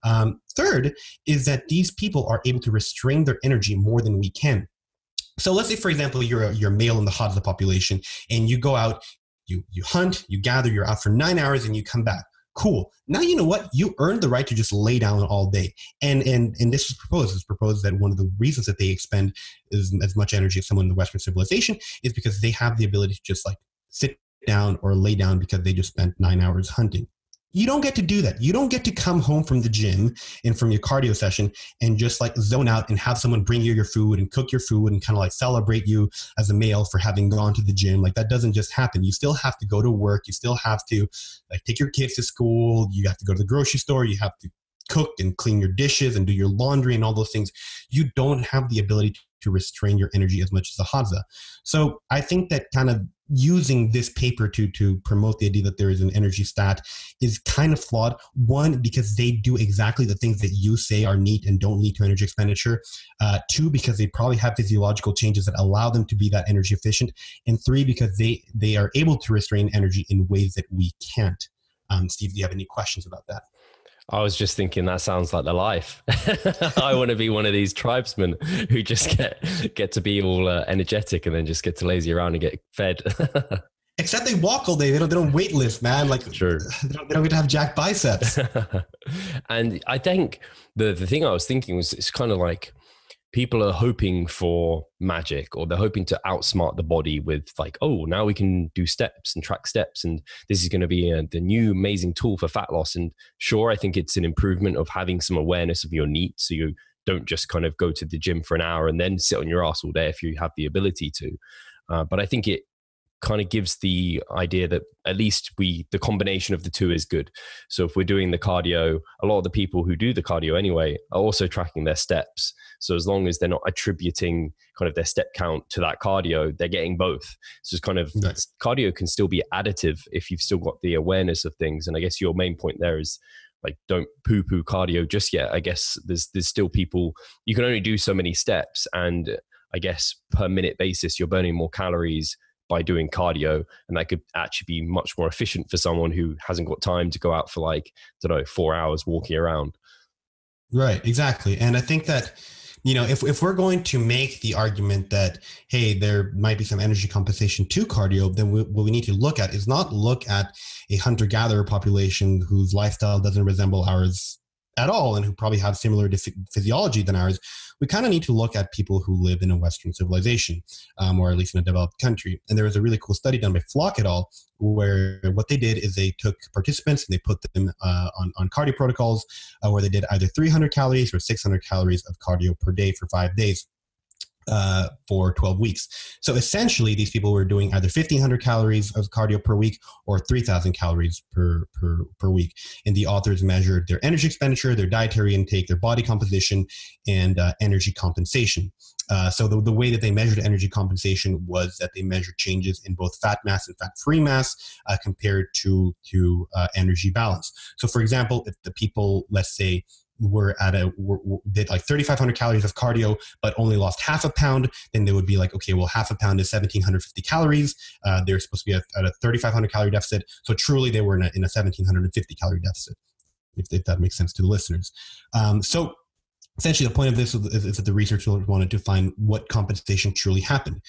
Speaker 2: Um, third is that these people are able to restrain their energy more than we can. So let's say, for example, you're a, you're male in the Hadza population, and you go out, you you hunt, you gather, you're out for nine hours, and you come back. Cool. Now you know what you earned the right to just lay down all day. And and and this was proposed. It's proposed that one of the reasons that they expend as, as much energy as someone in the Western civilization is because they have the ability to just like sit down or lay down because they just spent nine hours hunting. You don't get to do that. You don't get to come home from the gym and from your cardio session and just like zone out and have someone bring you your food and cook your food and kind of like celebrate you as a male for having gone to the gym. Like that doesn't just happen. You still have to go to work. You still have to like take your kids to school. You have to go to the grocery store. You have to cook and clean your dishes and do your laundry and all those things. You don't have the ability to restrain your energy as much as a Hadza. So I think that kind of using this paper to to promote the idea that there is an energy stat is kind of flawed. One, because they do exactly the things that you say are neat and don't lead to energy expenditure. Uh, two, because they probably have physiological changes that allow them to be that energy efficient. And three, because they they are able to restrain energy in ways that we can't. Um, Steve, do you have any questions about that?
Speaker 1: I was just thinking that sounds like the life. I want to be one of these tribesmen who just get get to be all uh, energetic and then just get to lazy around and get fed.
Speaker 2: Except they walk all day. They don't. They don't weight lift, man. Like
Speaker 1: True.
Speaker 2: They don't, they don't get to have jack biceps.
Speaker 1: and I think the the thing I was thinking was it's kind of like people are hoping for magic or they're hoping to outsmart the body with like oh now we can do steps and track steps and this is going to be a, the new amazing tool for fat loss. And sure i think it's an improvement of having some awareness of your needs. So you don't just kind of go to the gym for an hour and then sit on your ass all day if you have the ability to. Uh, but i think it kind of gives the idea that at least we the combination of the two is good. So if we're doing the cardio a lot of the people who do the cardio anyway are also tracking their steps. So as long as they're not attributing kind of their step count to that cardio they're getting both. So it's kind of nice. cardio can still be additive if you've still got the awareness of things. And i guess your main point there is like don't poo poo cardio just yet. I guess there's there's still people you can only do so many steps. And i guess per minute basis you're burning more calories by doing cardio and that could actually be much more efficient for someone who hasn't got time to go out for like i don't know four hours walking around.
Speaker 2: Right exactly and i think that you know if, if we're going to make the argument that hey there might be some energy compensation to cardio then we, what we need to look at is not look at a hunter-gatherer population whose lifestyle doesn't resemble ours at all and who probably have similar physiology than ours, we kind of need to look at people who live in a Western civilization, um, or at least in a developed country. And there was a really cool study done by Flack et al., where what they did is they took participants and they put them uh, on, on cardio protocols uh, where they did either 300 calories or 600 calories of cardio per day for five days uh, for 12 weeks. So essentially, these people were doing either 1,500 calories of cardio per week or 3,000 calories per, per, per week. And the authors measured their energy expenditure, their dietary intake, their body composition, and uh, energy compensation. Uh, so the, the way that they measured energy compensation was that they measured changes in both fat mass and fat free mass uh, compared to to uh, energy balance. So, for example, if the people, let's say, were at a were, did like 3500 calories of cardio but only lost half a pound then they would be like okay well half a pound is 1750 calories. Uh, they're supposed to be at, at a 3500 calorie deficit. So truly they were in a, in a 1750 calorie deficit if, if that makes sense to the listeners. Um, so essentially the point of this is, is that the researchers wanted to find what compensation truly happened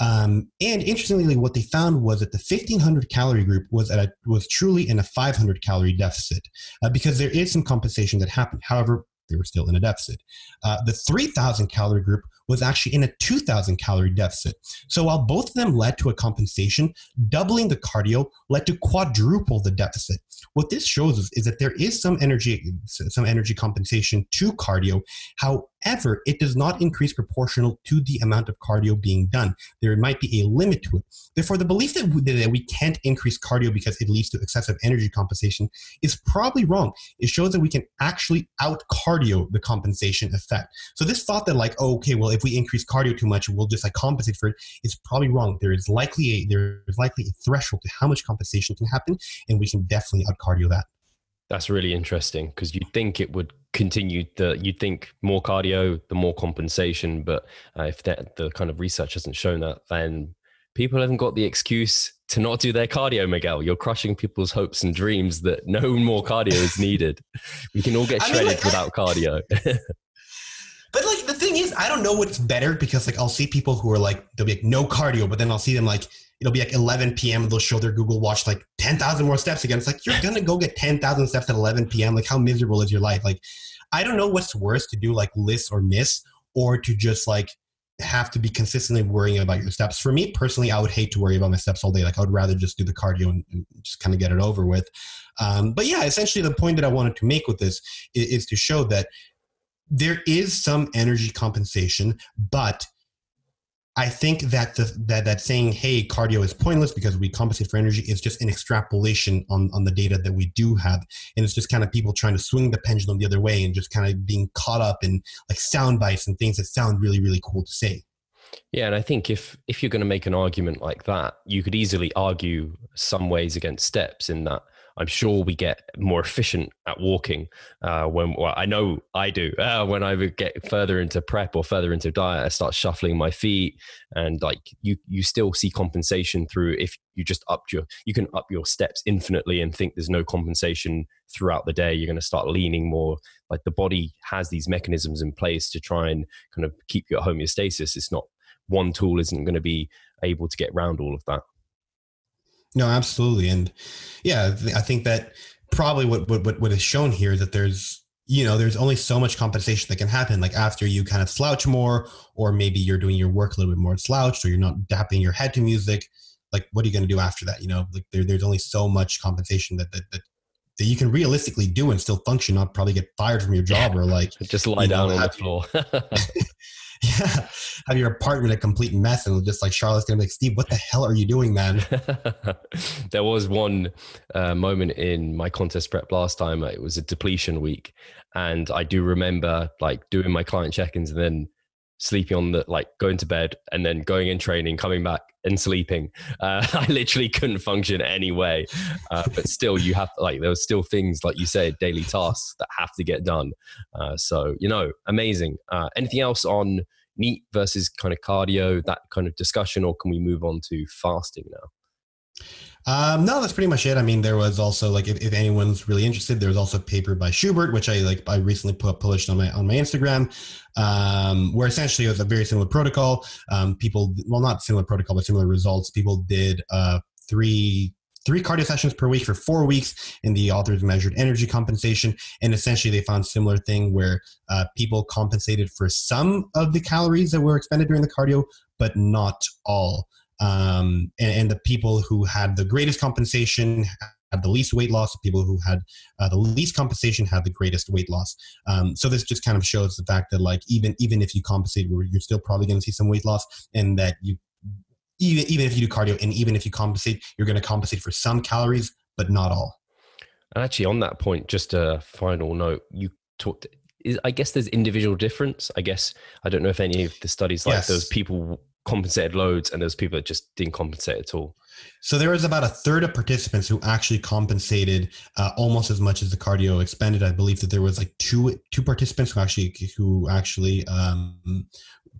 Speaker 2: um, and interestingly, what they found was that the 1500 calorie group was at a, was truly in a 500 calorie deficit uh, because there is some compensation that happened. However, they were still in a deficit. Uh, the 3000 calorie group was actually in a 2000 calorie deficit. So while both of them led to a compensation, doubling the cardio led to quadruple the deficit. What this shows us is that there is some energy, some energy compensation to cardio. However, it does not increase proportional to the amount of cardio being done. There might be a limit to it. Therefore, the belief that we, that we can't increase cardio because it leads to excessive energy compensation is probably wrong. It shows that we can actually out cardio the compensation effect. So this thought that like, oh, okay, well, if we increase cardio too much, we'll just like compensate for it. it is probably wrong. There is likely a there is likely a threshold to how much compensation can happen, and we can definitely out cardio that.
Speaker 1: That's really interesting because you'd think it would continue the you'd think more cardio, the more compensation, but uh, if that the kind of research hasn't shown that, then people haven't got the excuse to not do their cardio, Miguel. You're crushing people's hopes and dreams that no more cardio is needed. we can all get shredded I mean, like, without cardio.
Speaker 2: But like the thing is, I don't know what's better because like I'll see people who are like they'll be like no cardio, but then I'll see them like it'll be like 11 p.m. and they'll show their Google Watch like 10,000 more steps again. It's like you're gonna go get 10,000 steps at 11 p.m. Like how miserable is your life? Like I don't know what's worse to do like LISS or MISS or to just like have to be consistently worrying about your steps. For me personally, I would hate to worry about my steps all day. Like I would rather just do the cardio and, and just kind of get it over with. Um, but yeah, essentially the point that I wanted to make with this is, is to show that there is some energy compensation, but I think that the, that that saying "Hey, cardio is pointless because we compensate for energy" is just an extrapolation on on the data that we do have, and it's just kind of people trying to swing the pendulum the other way and just kind of being caught up in like sound bites and things that sound really really cool to say.
Speaker 1: Yeah, and I think if if you're going to make an argument like that, you could easily argue some ways against steps in that I'm sure we get more efficient at walking uh, when well, I know I do. Uh, when I would get further into prep or further into diet, I start shuffling my feet, and like you, you still see compensation through if you just up your, you can up your steps infinitely and think there's no compensation throughout the day. You're going to start leaning more. Like the body has these mechanisms in place to try and kind of keep you at homeostasis. It's not one tool isn't going to be able to get around all of that.
Speaker 2: No, absolutely, and yeah, I think that probably what what what is shown here is that there's you know there's only so much compensation that can happen. Like after you kind of slouch more or maybe you're doing your work a little bit more slouched or you're not dapping your head to music like what are you going to do after that? You know like there, there's only so much compensation that, that that that you can realistically do and still function not probably get fired from your job or like
Speaker 1: just lie down know, on the floor
Speaker 2: yeah, have your apartment a complete mess, and just like Charlotte's gonna be like, Steve, what the hell are you doing, man?
Speaker 1: there was one uh, moment in my contest prep last time. It was a depletion week, and I do remember like doing my client check-ins and then sleeping on the like going to bed and then going in training, coming back and sleeping. Uh, I literally couldn't function anyway. Uh, but still, you have like there were still things like you said, daily tasks that have to get done. Uh, so you know, amazing. Uh, anything else on NEAT versus kind of cardio, that kind of discussion, or can we move on to fasting now?
Speaker 2: Um, no, that's pretty much it. I mean, there was also like if, if anyone's really interested, there was also a paper by Schubert, which I like I recently put published on my on my Instagram, um, where essentially it was a very similar protocol. Um, people, well, not similar protocol, but similar results. People did uh, three three cardio sessions per week for four weeks, and the authors measured energy compensation. And essentially, they found similar thing where uh, people compensated for some of the calories that were expended during the cardio, but not all um, and, and, the people who had the greatest compensation had the least weight loss. The people who had uh, the least compensation had the greatest weight loss. Um, so this just kind of shows the fact that like even even if you compensate, you're still probably going to see some weight loss, and that you even even if you do cardio and even if you compensate, you're going to compensate for some calories, but not all.
Speaker 1: And actually, on that point, just a final note, you talked. I guess there's individual difference. I guess I don't know if any of the studies like yes. those people compensated loads and there's people that just didn't compensate at all.
Speaker 2: So there was about a third of participants who actually compensated uh, almost as much as the cardio expended. I believe that there was like two two participants who actually who actually um,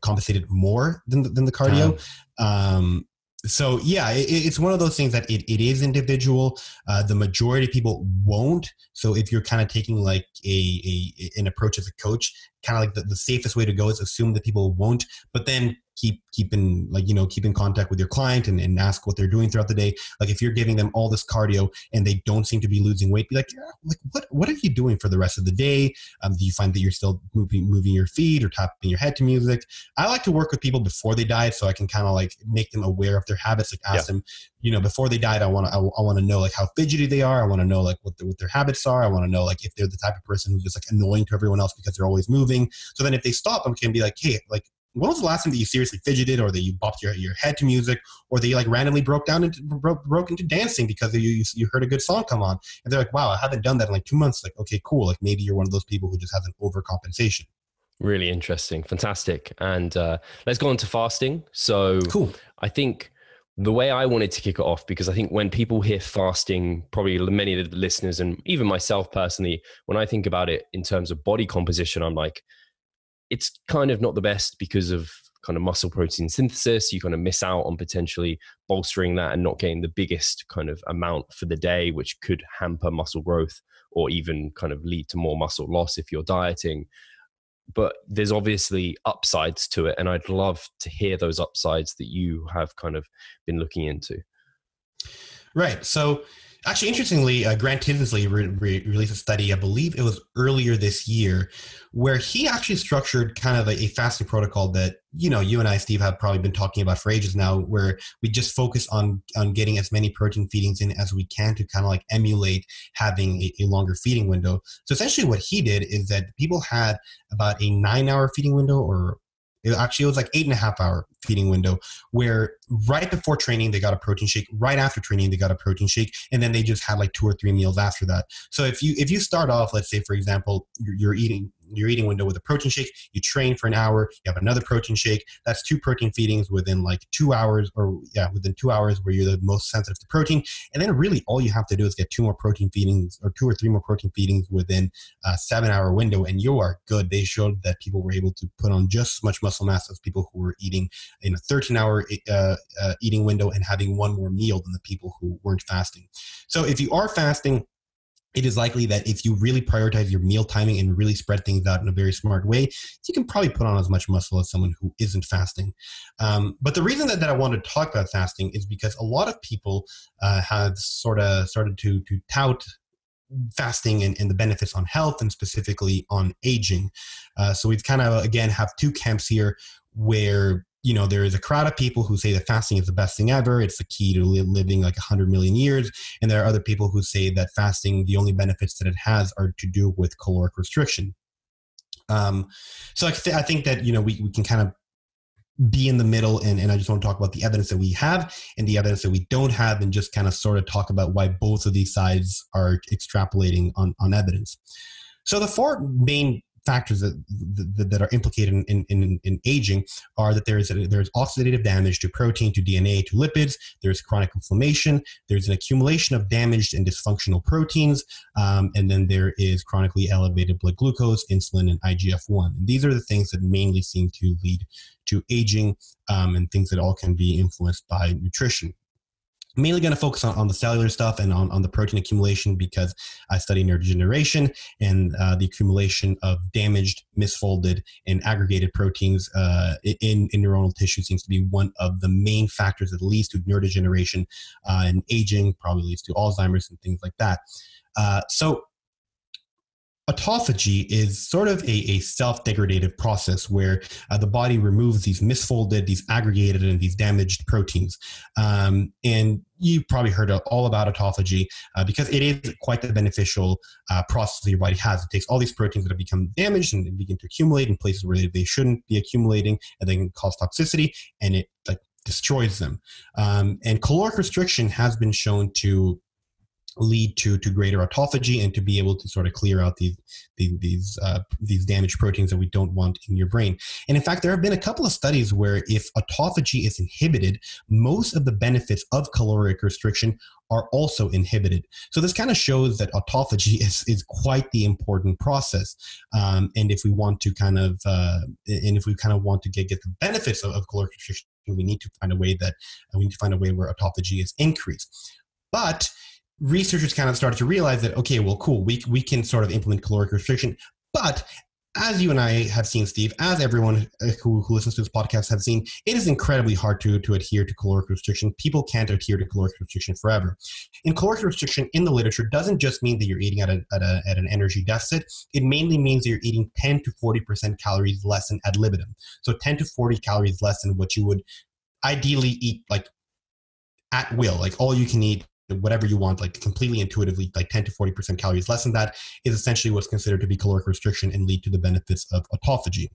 Speaker 2: compensated more than the, than the cardio. Um, so yeah it, it's one of those things that it, it is individual. Uh, the majority of people won't. So if you're kind of taking like a, a an approach as a coach kind of like the, the safest way to go is assume that people won't. But then keep keep in like you know keep in contact with your client and, and ask what they're doing throughout the day. Like if you're giving them all this cardio and they don't seem to be losing weight be like yeah, like what what are you doing for the rest of the day? Um, do you find that you're still moving moving your feet or tapping your head to music? I like to work with people before they diet so i can kind of like make them aware of their habits like ask yeah. them you know before they diet i want to I, I want to know like how fidgety they are. I want to know like what, the, what their habits are. I want to know like if they're the type of person who's just like annoying to everyone else because they're always moving. So then if they stop i can be like hey like when was the last time that you seriously fidgeted or that you bopped your, your head to music or that you like randomly broke down into broke, broke into dancing because you, you heard a good song come on? And they're like wow i haven't done that in like two months. Like okay cool. Like maybe you're one of those people who just has an overcompensation.
Speaker 1: Really interesting. Fantastic. And uh, let's go on to fasting. So
Speaker 2: cool.
Speaker 1: I think the way I wanted to kick it off, because I think when people hear fasting, probably many of the listeners and even myself personally, when I think about it in terms of body composition, I'm like, it's kind of not the best because of kind of muscle protein synthesis. You kind of miss out on potentially bolstering that and not getting the biggest kind of amount for the day, which could hamper muscle growth or even kind of lead to more muscle loss if you're dieting. But there's obviously upsides to it. And I'd love to hear those upsides that you have kind of been looking into.
Speaker 2: Right. So, Actually, interestingly, uh, Grant Tinsley re- re- released a study, I believe it was earlier this year, where he actually structured kind of a, a, fasting protocol that you know you and I, Steve, have probably been talking about for ages now, where we just focus on on getting as many protein feedings in as we can to kind of like emulate having a, a longer feeding window. So essentially, what he did is that people had about a nine-hour feeding window, or it actually it was like eight and a half hour feeding window where right before training they got a protein shake right after training they got a protein shake and then they just had like two or three meals after that. So if you if you start off let's say for example you're, you're eating your eating window with a protein shake you train for an hour you have another protein shake that's two protein feedings within like two hours or yeah within two hours where you're the most sensitive to protein and then really all you have to do is get two more protein feedings or two or three more protein feedings within a seven hour window and you are good. They showed that people were able to put on just as much muscle mass as people who were eating in a 13 hour uh, uh, eating window and having one more meal than the people who weren't fasting. So if you are fasting, it is likely that if you really prioritize your meal timing and really spread things out in a very smart way, you can probably put on as much muscle as someone who isn't fasting. Um, but the reason that, that I wanted to talk about fasting is because a lot of people uh, have sort of started to, to tout fasting and, and, the benefits on health and specifically on aging. Uh, so we've kind of, again, have two camps here where you know there is a crowd of people who say that fasting is the best thing ever. It's the key to living like 100 million years. And there are other people who say that fasting the only benefits that it has are to do with caloric restriction. Um, so I, th- I think that you know we, we can kind of be in the middle and, and i just want to talk about the evidence that we have and the evidence that we don't have and just kind of sort of talk about why both of these sides are extrapolating on, on evidence. So the four main factors that, that, that are implicated in, in, in, aging are that there is, a, there is oxidative damage to protein, to DNA, to lipids, there's chronic inflammation, there's an accumulation of damaged and dysfunctional proteins, um, and then there is chronically elevated blood glucose, insulin, and IGF-1. And these are the things that mainly seem to lead to aging um, and things that all can be influenced by nutrition mainly going to focus on, on the cellular stuff and on, on the protein accumulation because I study neurodegeneration and uh, the accumulation of damaged, misfolded, and aggregated proteins uh, in, in neuronal tissue seems to be one of the main factors that leads to neurodegeneration uh, and aging, probably leads to Alzheimer's and things like that. Uh, so autophagy is sort of a, a self-degradative process where uh, the body removes these misfolded these aggregated and these damaged proteins. Um, and you've probably heard all about autophagy uh, because it is quite the beneficial uh, process that your body has. It takes all these proteins that have become damaged and begin to accumulate in places where they shouldn't be accumulating and they can cause toxicity and it like destroys them. Um, and caloric restriction has been shown to lead to to greater autophagy and to be able to sort of clear out these these these, uh, these damaged proteins that we don't want in your brain. And in fact, there have been a couple of studies where if autophagy is inhibited, most of the benefits of caloric restriction are also inhibited. So this kind of shows that autophagy is is quite the important process. Um, and if we want to kind of uh, and if we kind of want to get get the benefits of, of caloric restriction, we need to find a way that we need to find a way where autophagy is increased. But researchers kind of started to realize that okay well cool we, we can sort of implement caloric restriction but as you and I have seen, Steve, as everyone uh, who, who listens to this podcast have seen, it is incredibly hard to, to adhere to caloric restriction. People can't adhere to caloric restriction forever. And caloric restriction in the literature doesn't just mean that you're eating at, a, at, a, at an energy deficit. It mainly means that you're eating 10 to 40% calories less than ad libitum. So 10 to 40 calories less than what you would ideally eat like at will, like all you can eat whatever you want, like completely intuitively, like 10 to 40% calories less than that is essentially what's considered to be caloric restriction and lead to the benefits of autophagy.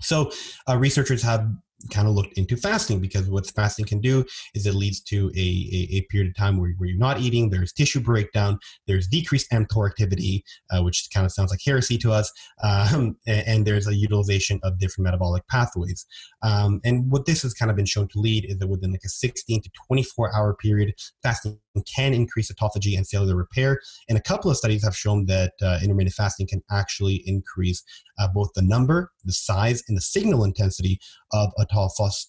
Speaker 2: So uh, researchers have kind of looked into fasting because what fasting can do is it leads to a, a, a period of time where, where, you're not eating, there's tissue breakdown, there's decreased mTOR activity, uh, which kind of sounds like heresy to us, um, and, and, there's a utilization of different metabolic pathways. Um, and what this has kind of been shown to lead is that within like a 16 to 24 hour period, fasting can increase autophagy and cellular repair. And a couple of studies have shown that uh, intermittent fasting can actually increase uh, both the number, the size, and the signal intensity of autophos-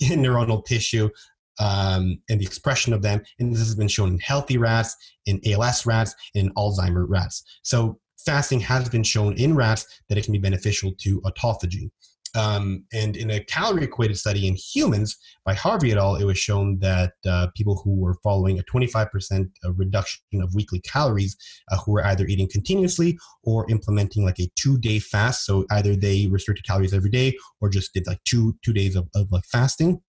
Speaker 2: in neuronal tissue um, and the expression of them. And this has been shown in healthy rats, in ALS rats, and in Alzheimer rats. So fasting has been shown in rats that it can be beneficial to autophagy. Um, and in a calorie equated study in humans by Harvie et al., it was shown that uh, people who were following a 25% uh, reduction of weekly calories, uh, who were either eating continuously or implementing like a two day fast. So either they restricted calories every day or just did like two, two days of, of like fasting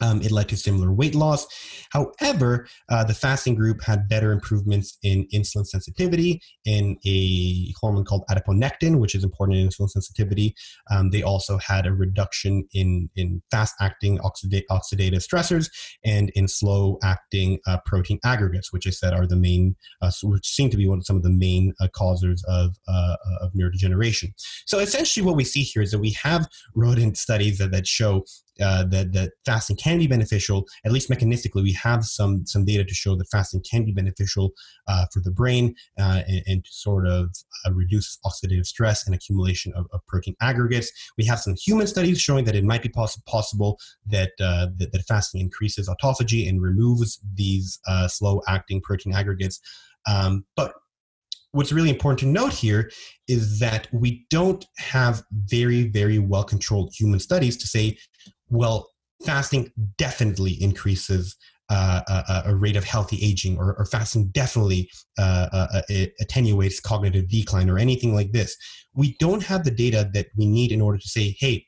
Speaker 2: Um, it led to similar weight loss. However, uh, the fasting group had better improvements in insulin sensitivity in a hormone called adiponectin, which is important in insulin sensitivity. Um, they also had a reduction in, in fast acting oxida- oxidative stressors and in slow acting uh, protein aggregates, which I said are the main, uh, which seem to be one, of some of the main uh, causers of, uh, of neurodegeneration. So essentially, what we see here is that we have rodent studies that, that show uh, that that fasting can be beneficial. At least mechanistically, we have some some data to show that fasting can be beneficial uh, for the brain uh, and, and, to sort of uh, reduce oxidative stress and accumulation of, of, protein aggregates. We have some human studies showing that it might be poss- possible that, uh, that, that fasting increases autophagy and removes these slow acting protein aggregates. Um, but what's really important to note here is that we don't have very, very well controlled human studies to say, well, fasting definitely increases uh, a, a, rate of healthy aging, or, or fasting definitely uh, uh, uh attenuates cognitive decline, or anything like this. We don't have the data that we need in order to say, hey,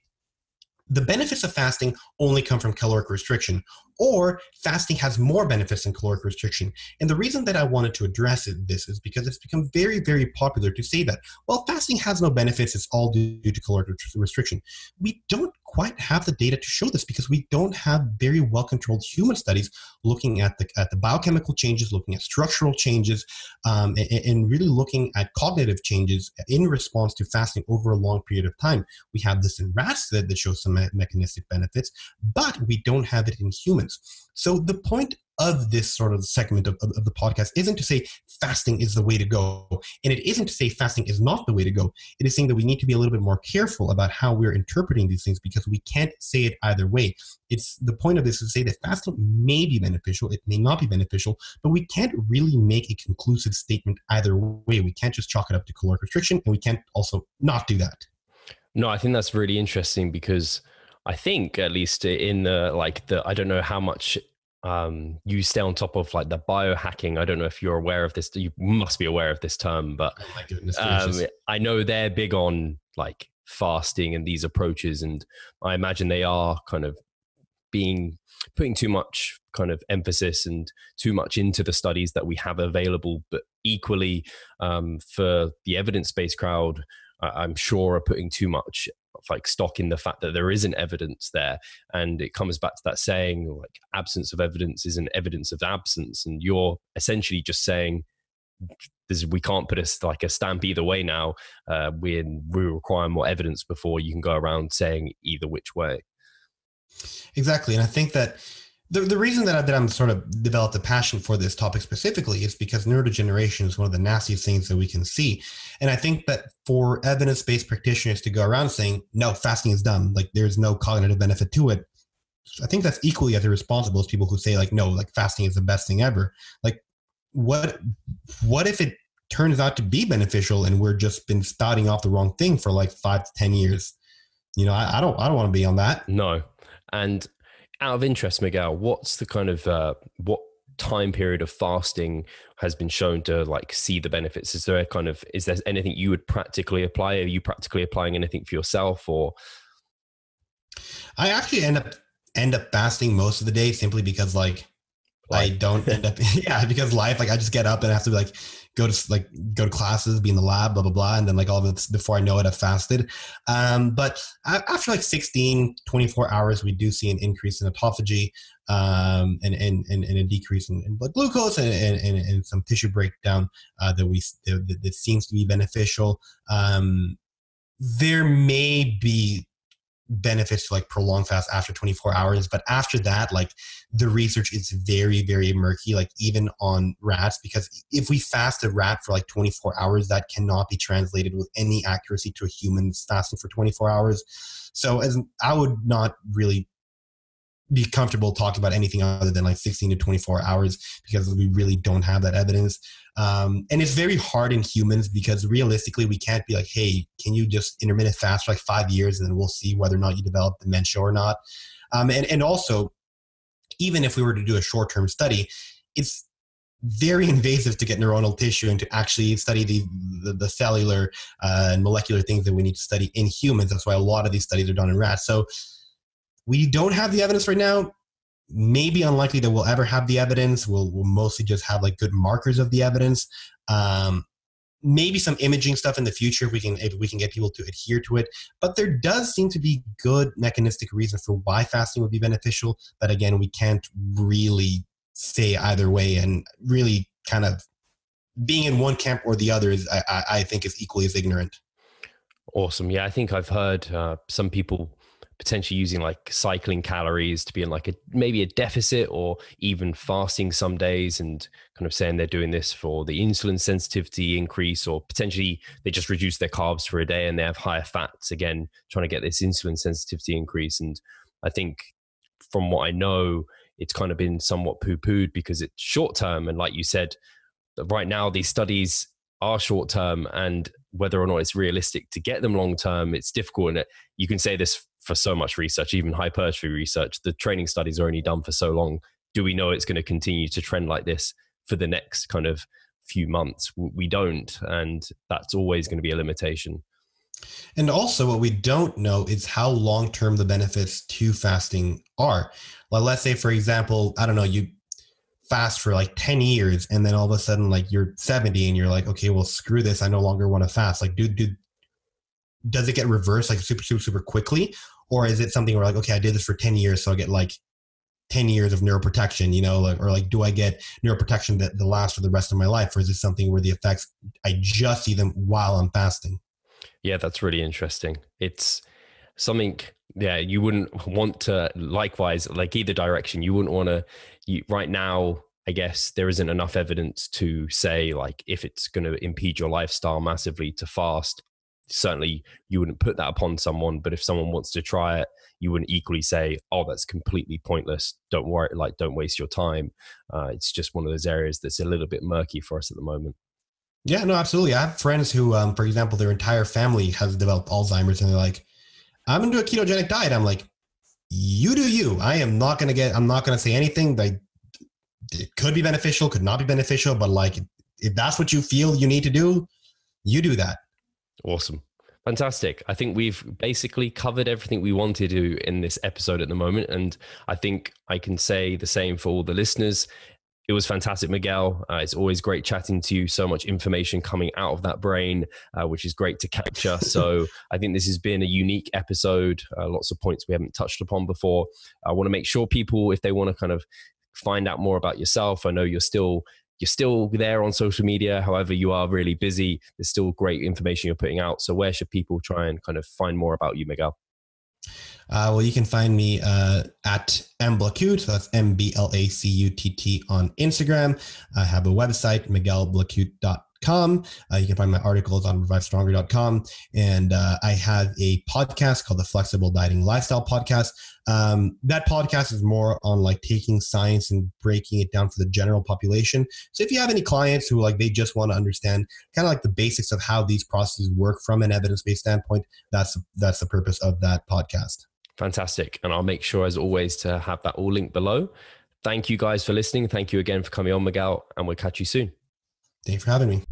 Speaker 2: the benefits of fasting only come from caloric restriction, or fasting has more benefits than caloric restriction. And the reason that I wanted to address this is because it's become very, very popular to say that, well, fasting has no benefits, it's all due to caloric restriction. We don't quite have the data to show this because we don't have very well controlled human studies looking at the, at the biochemical changes, looking at structural changes, um, and, and, really looking at cognitive changes in response to fasting over a long period of time. We have this in rats that, that shows some mechanistic benefits, but we don't have it in humans. So the point of this sort of segment of, of, of, the podcast isn't to say fasting is the way to go. And it isn't to say fasting is not the way to go. It is saying that we need to be a little bit more careful about how we're interpreting these things because we can't say it either way. It's the point of this is to say that fasting may be beneficial, it may not be beneficial, but we can't really make a conclusive statement either way. We can't just chalk it up to caloric restriction and we can't also not do that.
Speaker 1: No, I think that's really interesting because I think at least in the like the I don't know how much um, you stay on top of like the biohacking. I don't know if you're aware of this. You must be aware of this term, but oh goodness, um, I know they're big on like fasting and these approaches, and I imagine they are kind of being putting too much kind of emphasis and too much into the studies that we have available, but equally um, for the evidence-based crowd. I'm sure are putting too much like stock in the fact that there isn't evidence there. And it comes back to that saying like absence of evidence isn't evidence of absence. And you're essentially just saying this, we can't put a like a stamp either way now. Uh, we we require more evidence before you can go around saying either which way.
Speaker 2: Exactly. And i think that the, the reason that, I, that I'm sort of developed a passion for this topic specifically is because neurodegeneration is one of the nastiest things that we can see. And I think that for evidence based practitioners to go around saying, no, fasting is dumb, like there's no cognitive benefit to it, I think that's equally as irresponsible as people who say, like, no, like fasting is the best thing ever. Like, what what if it turns out to be beneficial and we're just been spouting off the wrong thing for like five to ten years? You know, I, I don't I don't want to be on that.
Speaker 1: No. And out of interest, Miguel, what's the kind of uh, what time period of fasting has been shown to like see the benefits? Is there a kind of is there anything you would practically apply? Are you practically applying anything for yourself or?
Speaker 2: I actually end up end up fasting most of the day simply because like I don't end up yeah because life like I just get up and I have to be like go to like go to classes, be in the lab, blah blah blah, and then like all it before I know it, I fasted. Um, but after like 16, 24 hours, we do see an increase in autophagy um, and, and, and, and, a decrease in, in blood glucose and, and, and, some tissue breakdown uh, that we that, that, seems to be beneficial. Um, there may be benefits to like prolonged fast after 24 hours but after that like the research is very very murky like even on rats because if we fast a rat for like 24 hours that cannot be translated with any accuracy to a human fasting for 24 hours. So as i would not really be comfortable talking about anything other than like 16 to 24 hours because we really don't have that evidence. Um, and it's very hard in humans because realistically, we can't be like, hey, can you just intermittent fast for like five years and then we'll see whether or not you develop dementia or not. Um, and, and also, even if we were to do a short term study, it's very invasive to get neuronal tissue and to actually study the, the, the cellular uh, and molecular things that we need to study in humans. That's why a lot of these studies are done in rats. So we don't have the evidence right now. maybe unlikely that we'll ever have the evidence. We'll, we'll mostly just have like good markers of the evidence. Um, maybe some imaging stuff in the future if we can if we can get people to adhere to it but there does seem to be good mechanistic reason for why fasting would be beneficial but again we can't really say either way and really kind of being in one camp or the other is i, I think is equally as ignorant
Speaker 1: awesome yeah i think i've heard uh, some people potentially using like cycling calories to be in like a maybe a deficit or even fasting some days and kind of saying they're doing this for the insulin sensitivity increase or potentially they just reduce their carbs for a day and they have higher fats again trying to get this insulin sensitivity increase. And i think from what i know it's kind of been somewhat poo-pooed because it's short term. And like you said right now these studies are short term and whether or not it's realistic to get them long term it's difficult. And uh, you can say this for so much research, even hypertrophy research. The training studies are only done for so long. Do we know it's going to continue to trend like this for the next kind of few months? We don't. And that's always going to be a limitation.
Speaker 2: And also, what we don't know is how long term the benefits to fasting are. Well, let's say, for example, I don't know, you fast for like 10 years and then all of a sudden like you're 70 and you're like okay well screw this i no longer want to fast like dude dude does it get reversed like super super super quickly or is it something where like okay i did this for 10 years so i get like 10 years of neuroprotection you know like, or like do i get neuroprotection that, that lasts for the rest of my life or is it something where the effects i just see them while i'm fasting?
Speaker 1: Yeah that's really interesting. It's something yeah you wouldn't want to likewise like either direction you wouldn't want to you, right now i guess there isn't enough evidence to say like if it's going to impede your lifestyle massively to fast certainly you wouldn't put that upon someone but if someone wants to try it you wouldn't equally say oh that's completely pointless. Don't worry like don't waste your time. Uh, it's just one of those areas that's a little bit murky for us at the moment.
Speaker 2: Yeah no absolutely. I have friends who um, for example their entire family has developed alzheimer's and they're like i'm gonna do a ketogenic diet. I'm like you do you. I am not gonna get i'm not gonna say anything. Like it could be beneficial could not be beneficial but like if that's what you feel you need to do you do that
Speaker 1: Awesome. Fantastic. I think we've basically covered everything we wanted to in this episode at the moment. And I think I can say the same for all the listeners. It was fantastic, Miguel. Uh, it's always great chatting to you. So much information coming out of that brain, uh, which is great to capture. So I think this has been a unique episode. Uh, lots of points we haven't touched upon before. I want to make sure people, if they want to kind of find out more about yourself, I know you're still you're still there on social media. However, you are really busy. There's still great information you're putting out. So, where should people try and kind of find more about you, Miguel?
Speaker 2: Uh, well, you can find me uh, at mblacutt. So that's M B L A C U T T on Instagram. I have a website, miguelblacutt.com com. Uh, you can find my articles on revivestronger.com. And uh, I have a podcast called the Flexible Dieting Lifestyle Podcast. Um, that podcast is more on like taking science and breaking it down for the general population. So if you have any clients who like they just want to understand kind of like the basics of how these processes work from an evidence-based standpoint, that's that's the purpose of that podcast.
Speaker 1: Fantastic. And I'll make sure as always to have that all linked below. Thank you guys for listening. Thank you again for coming on, Miguel, and we'll catch you soon.
Speaker 2: Thanks for having me.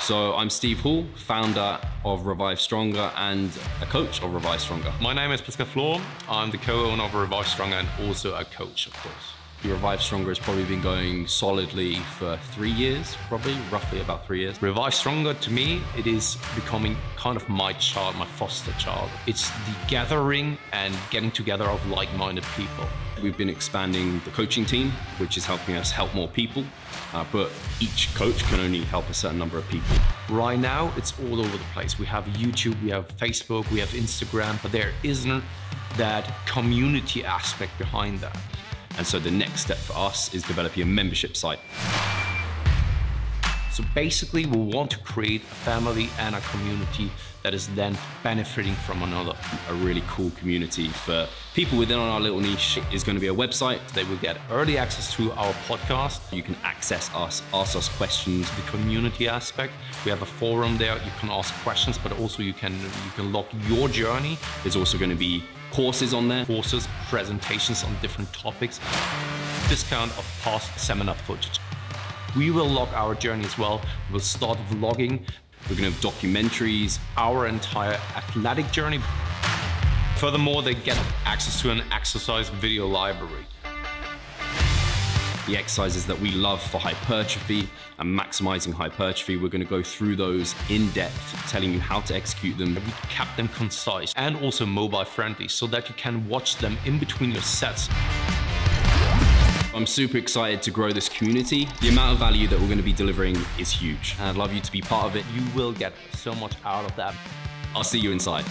Speaker 1: So I'm Steve Hall, founder of Revive Stronger and a coach of Revive Stronger.
Speaker 3: My name is Pascal Floor. I'm the co-owner of Revive Stronger and also a coach, of course.
Speaker 1: Revive Stronger has probably been going solidly for three years, probably roughly about three years.
Speaker 3: Revive Stronger to me, it is becoming kind of my child, my foster child. It's the gathering and getting together of like-minded people.
Speaker 1: We've been expanding the coaching team, which is helping us help more people, uh, but each coach can only help a certain number of people.
Speaker 3: Right now, it's all over the place. We have YouTube, we have Facebook, we have Instagram, but there isn't that community aspect behind that.
Speaker 1: And so the next step for us is developing a membership site.
Speaker 3: So basically, we want to create a family and a community that is then benefiting from another.
Speaker 1: A really cool community for people within our little niche is going to be a website.
Speaker 3: They will get early access to our podcast.
Speaker 1: You can access us, ask us questions.
Speaker 3: The community aspect, we have a forum there. You can ask questions, but also you can you can log your journey.
Speaker 1: There's also going to be courses on there.
Speaker 3: Courses, presentations on different topics. Discount of past seminar footage. we will log our journey as well. We'll start vlogging.
Speaker 4: We're to have documentaries,
Speaker 3: our entire athletic journey. Furthermore, they get access to an exercise video library
Speaker 4: the exercises that we love for hypertrophy and maximizing hypertrophy. We're going to go through those in depth, telling you how to execute them.
Speaker 3: We kept them concise and also mobile friendly so that you can watch them in between your sets.
Speaker 4: I'm super excited to grow this community. The amount of value that we're going to be delivering is huge. And I'd love you to be part of it.
Speaker 3: You will get so much out of that.
Speaker 4: I'll see you inside.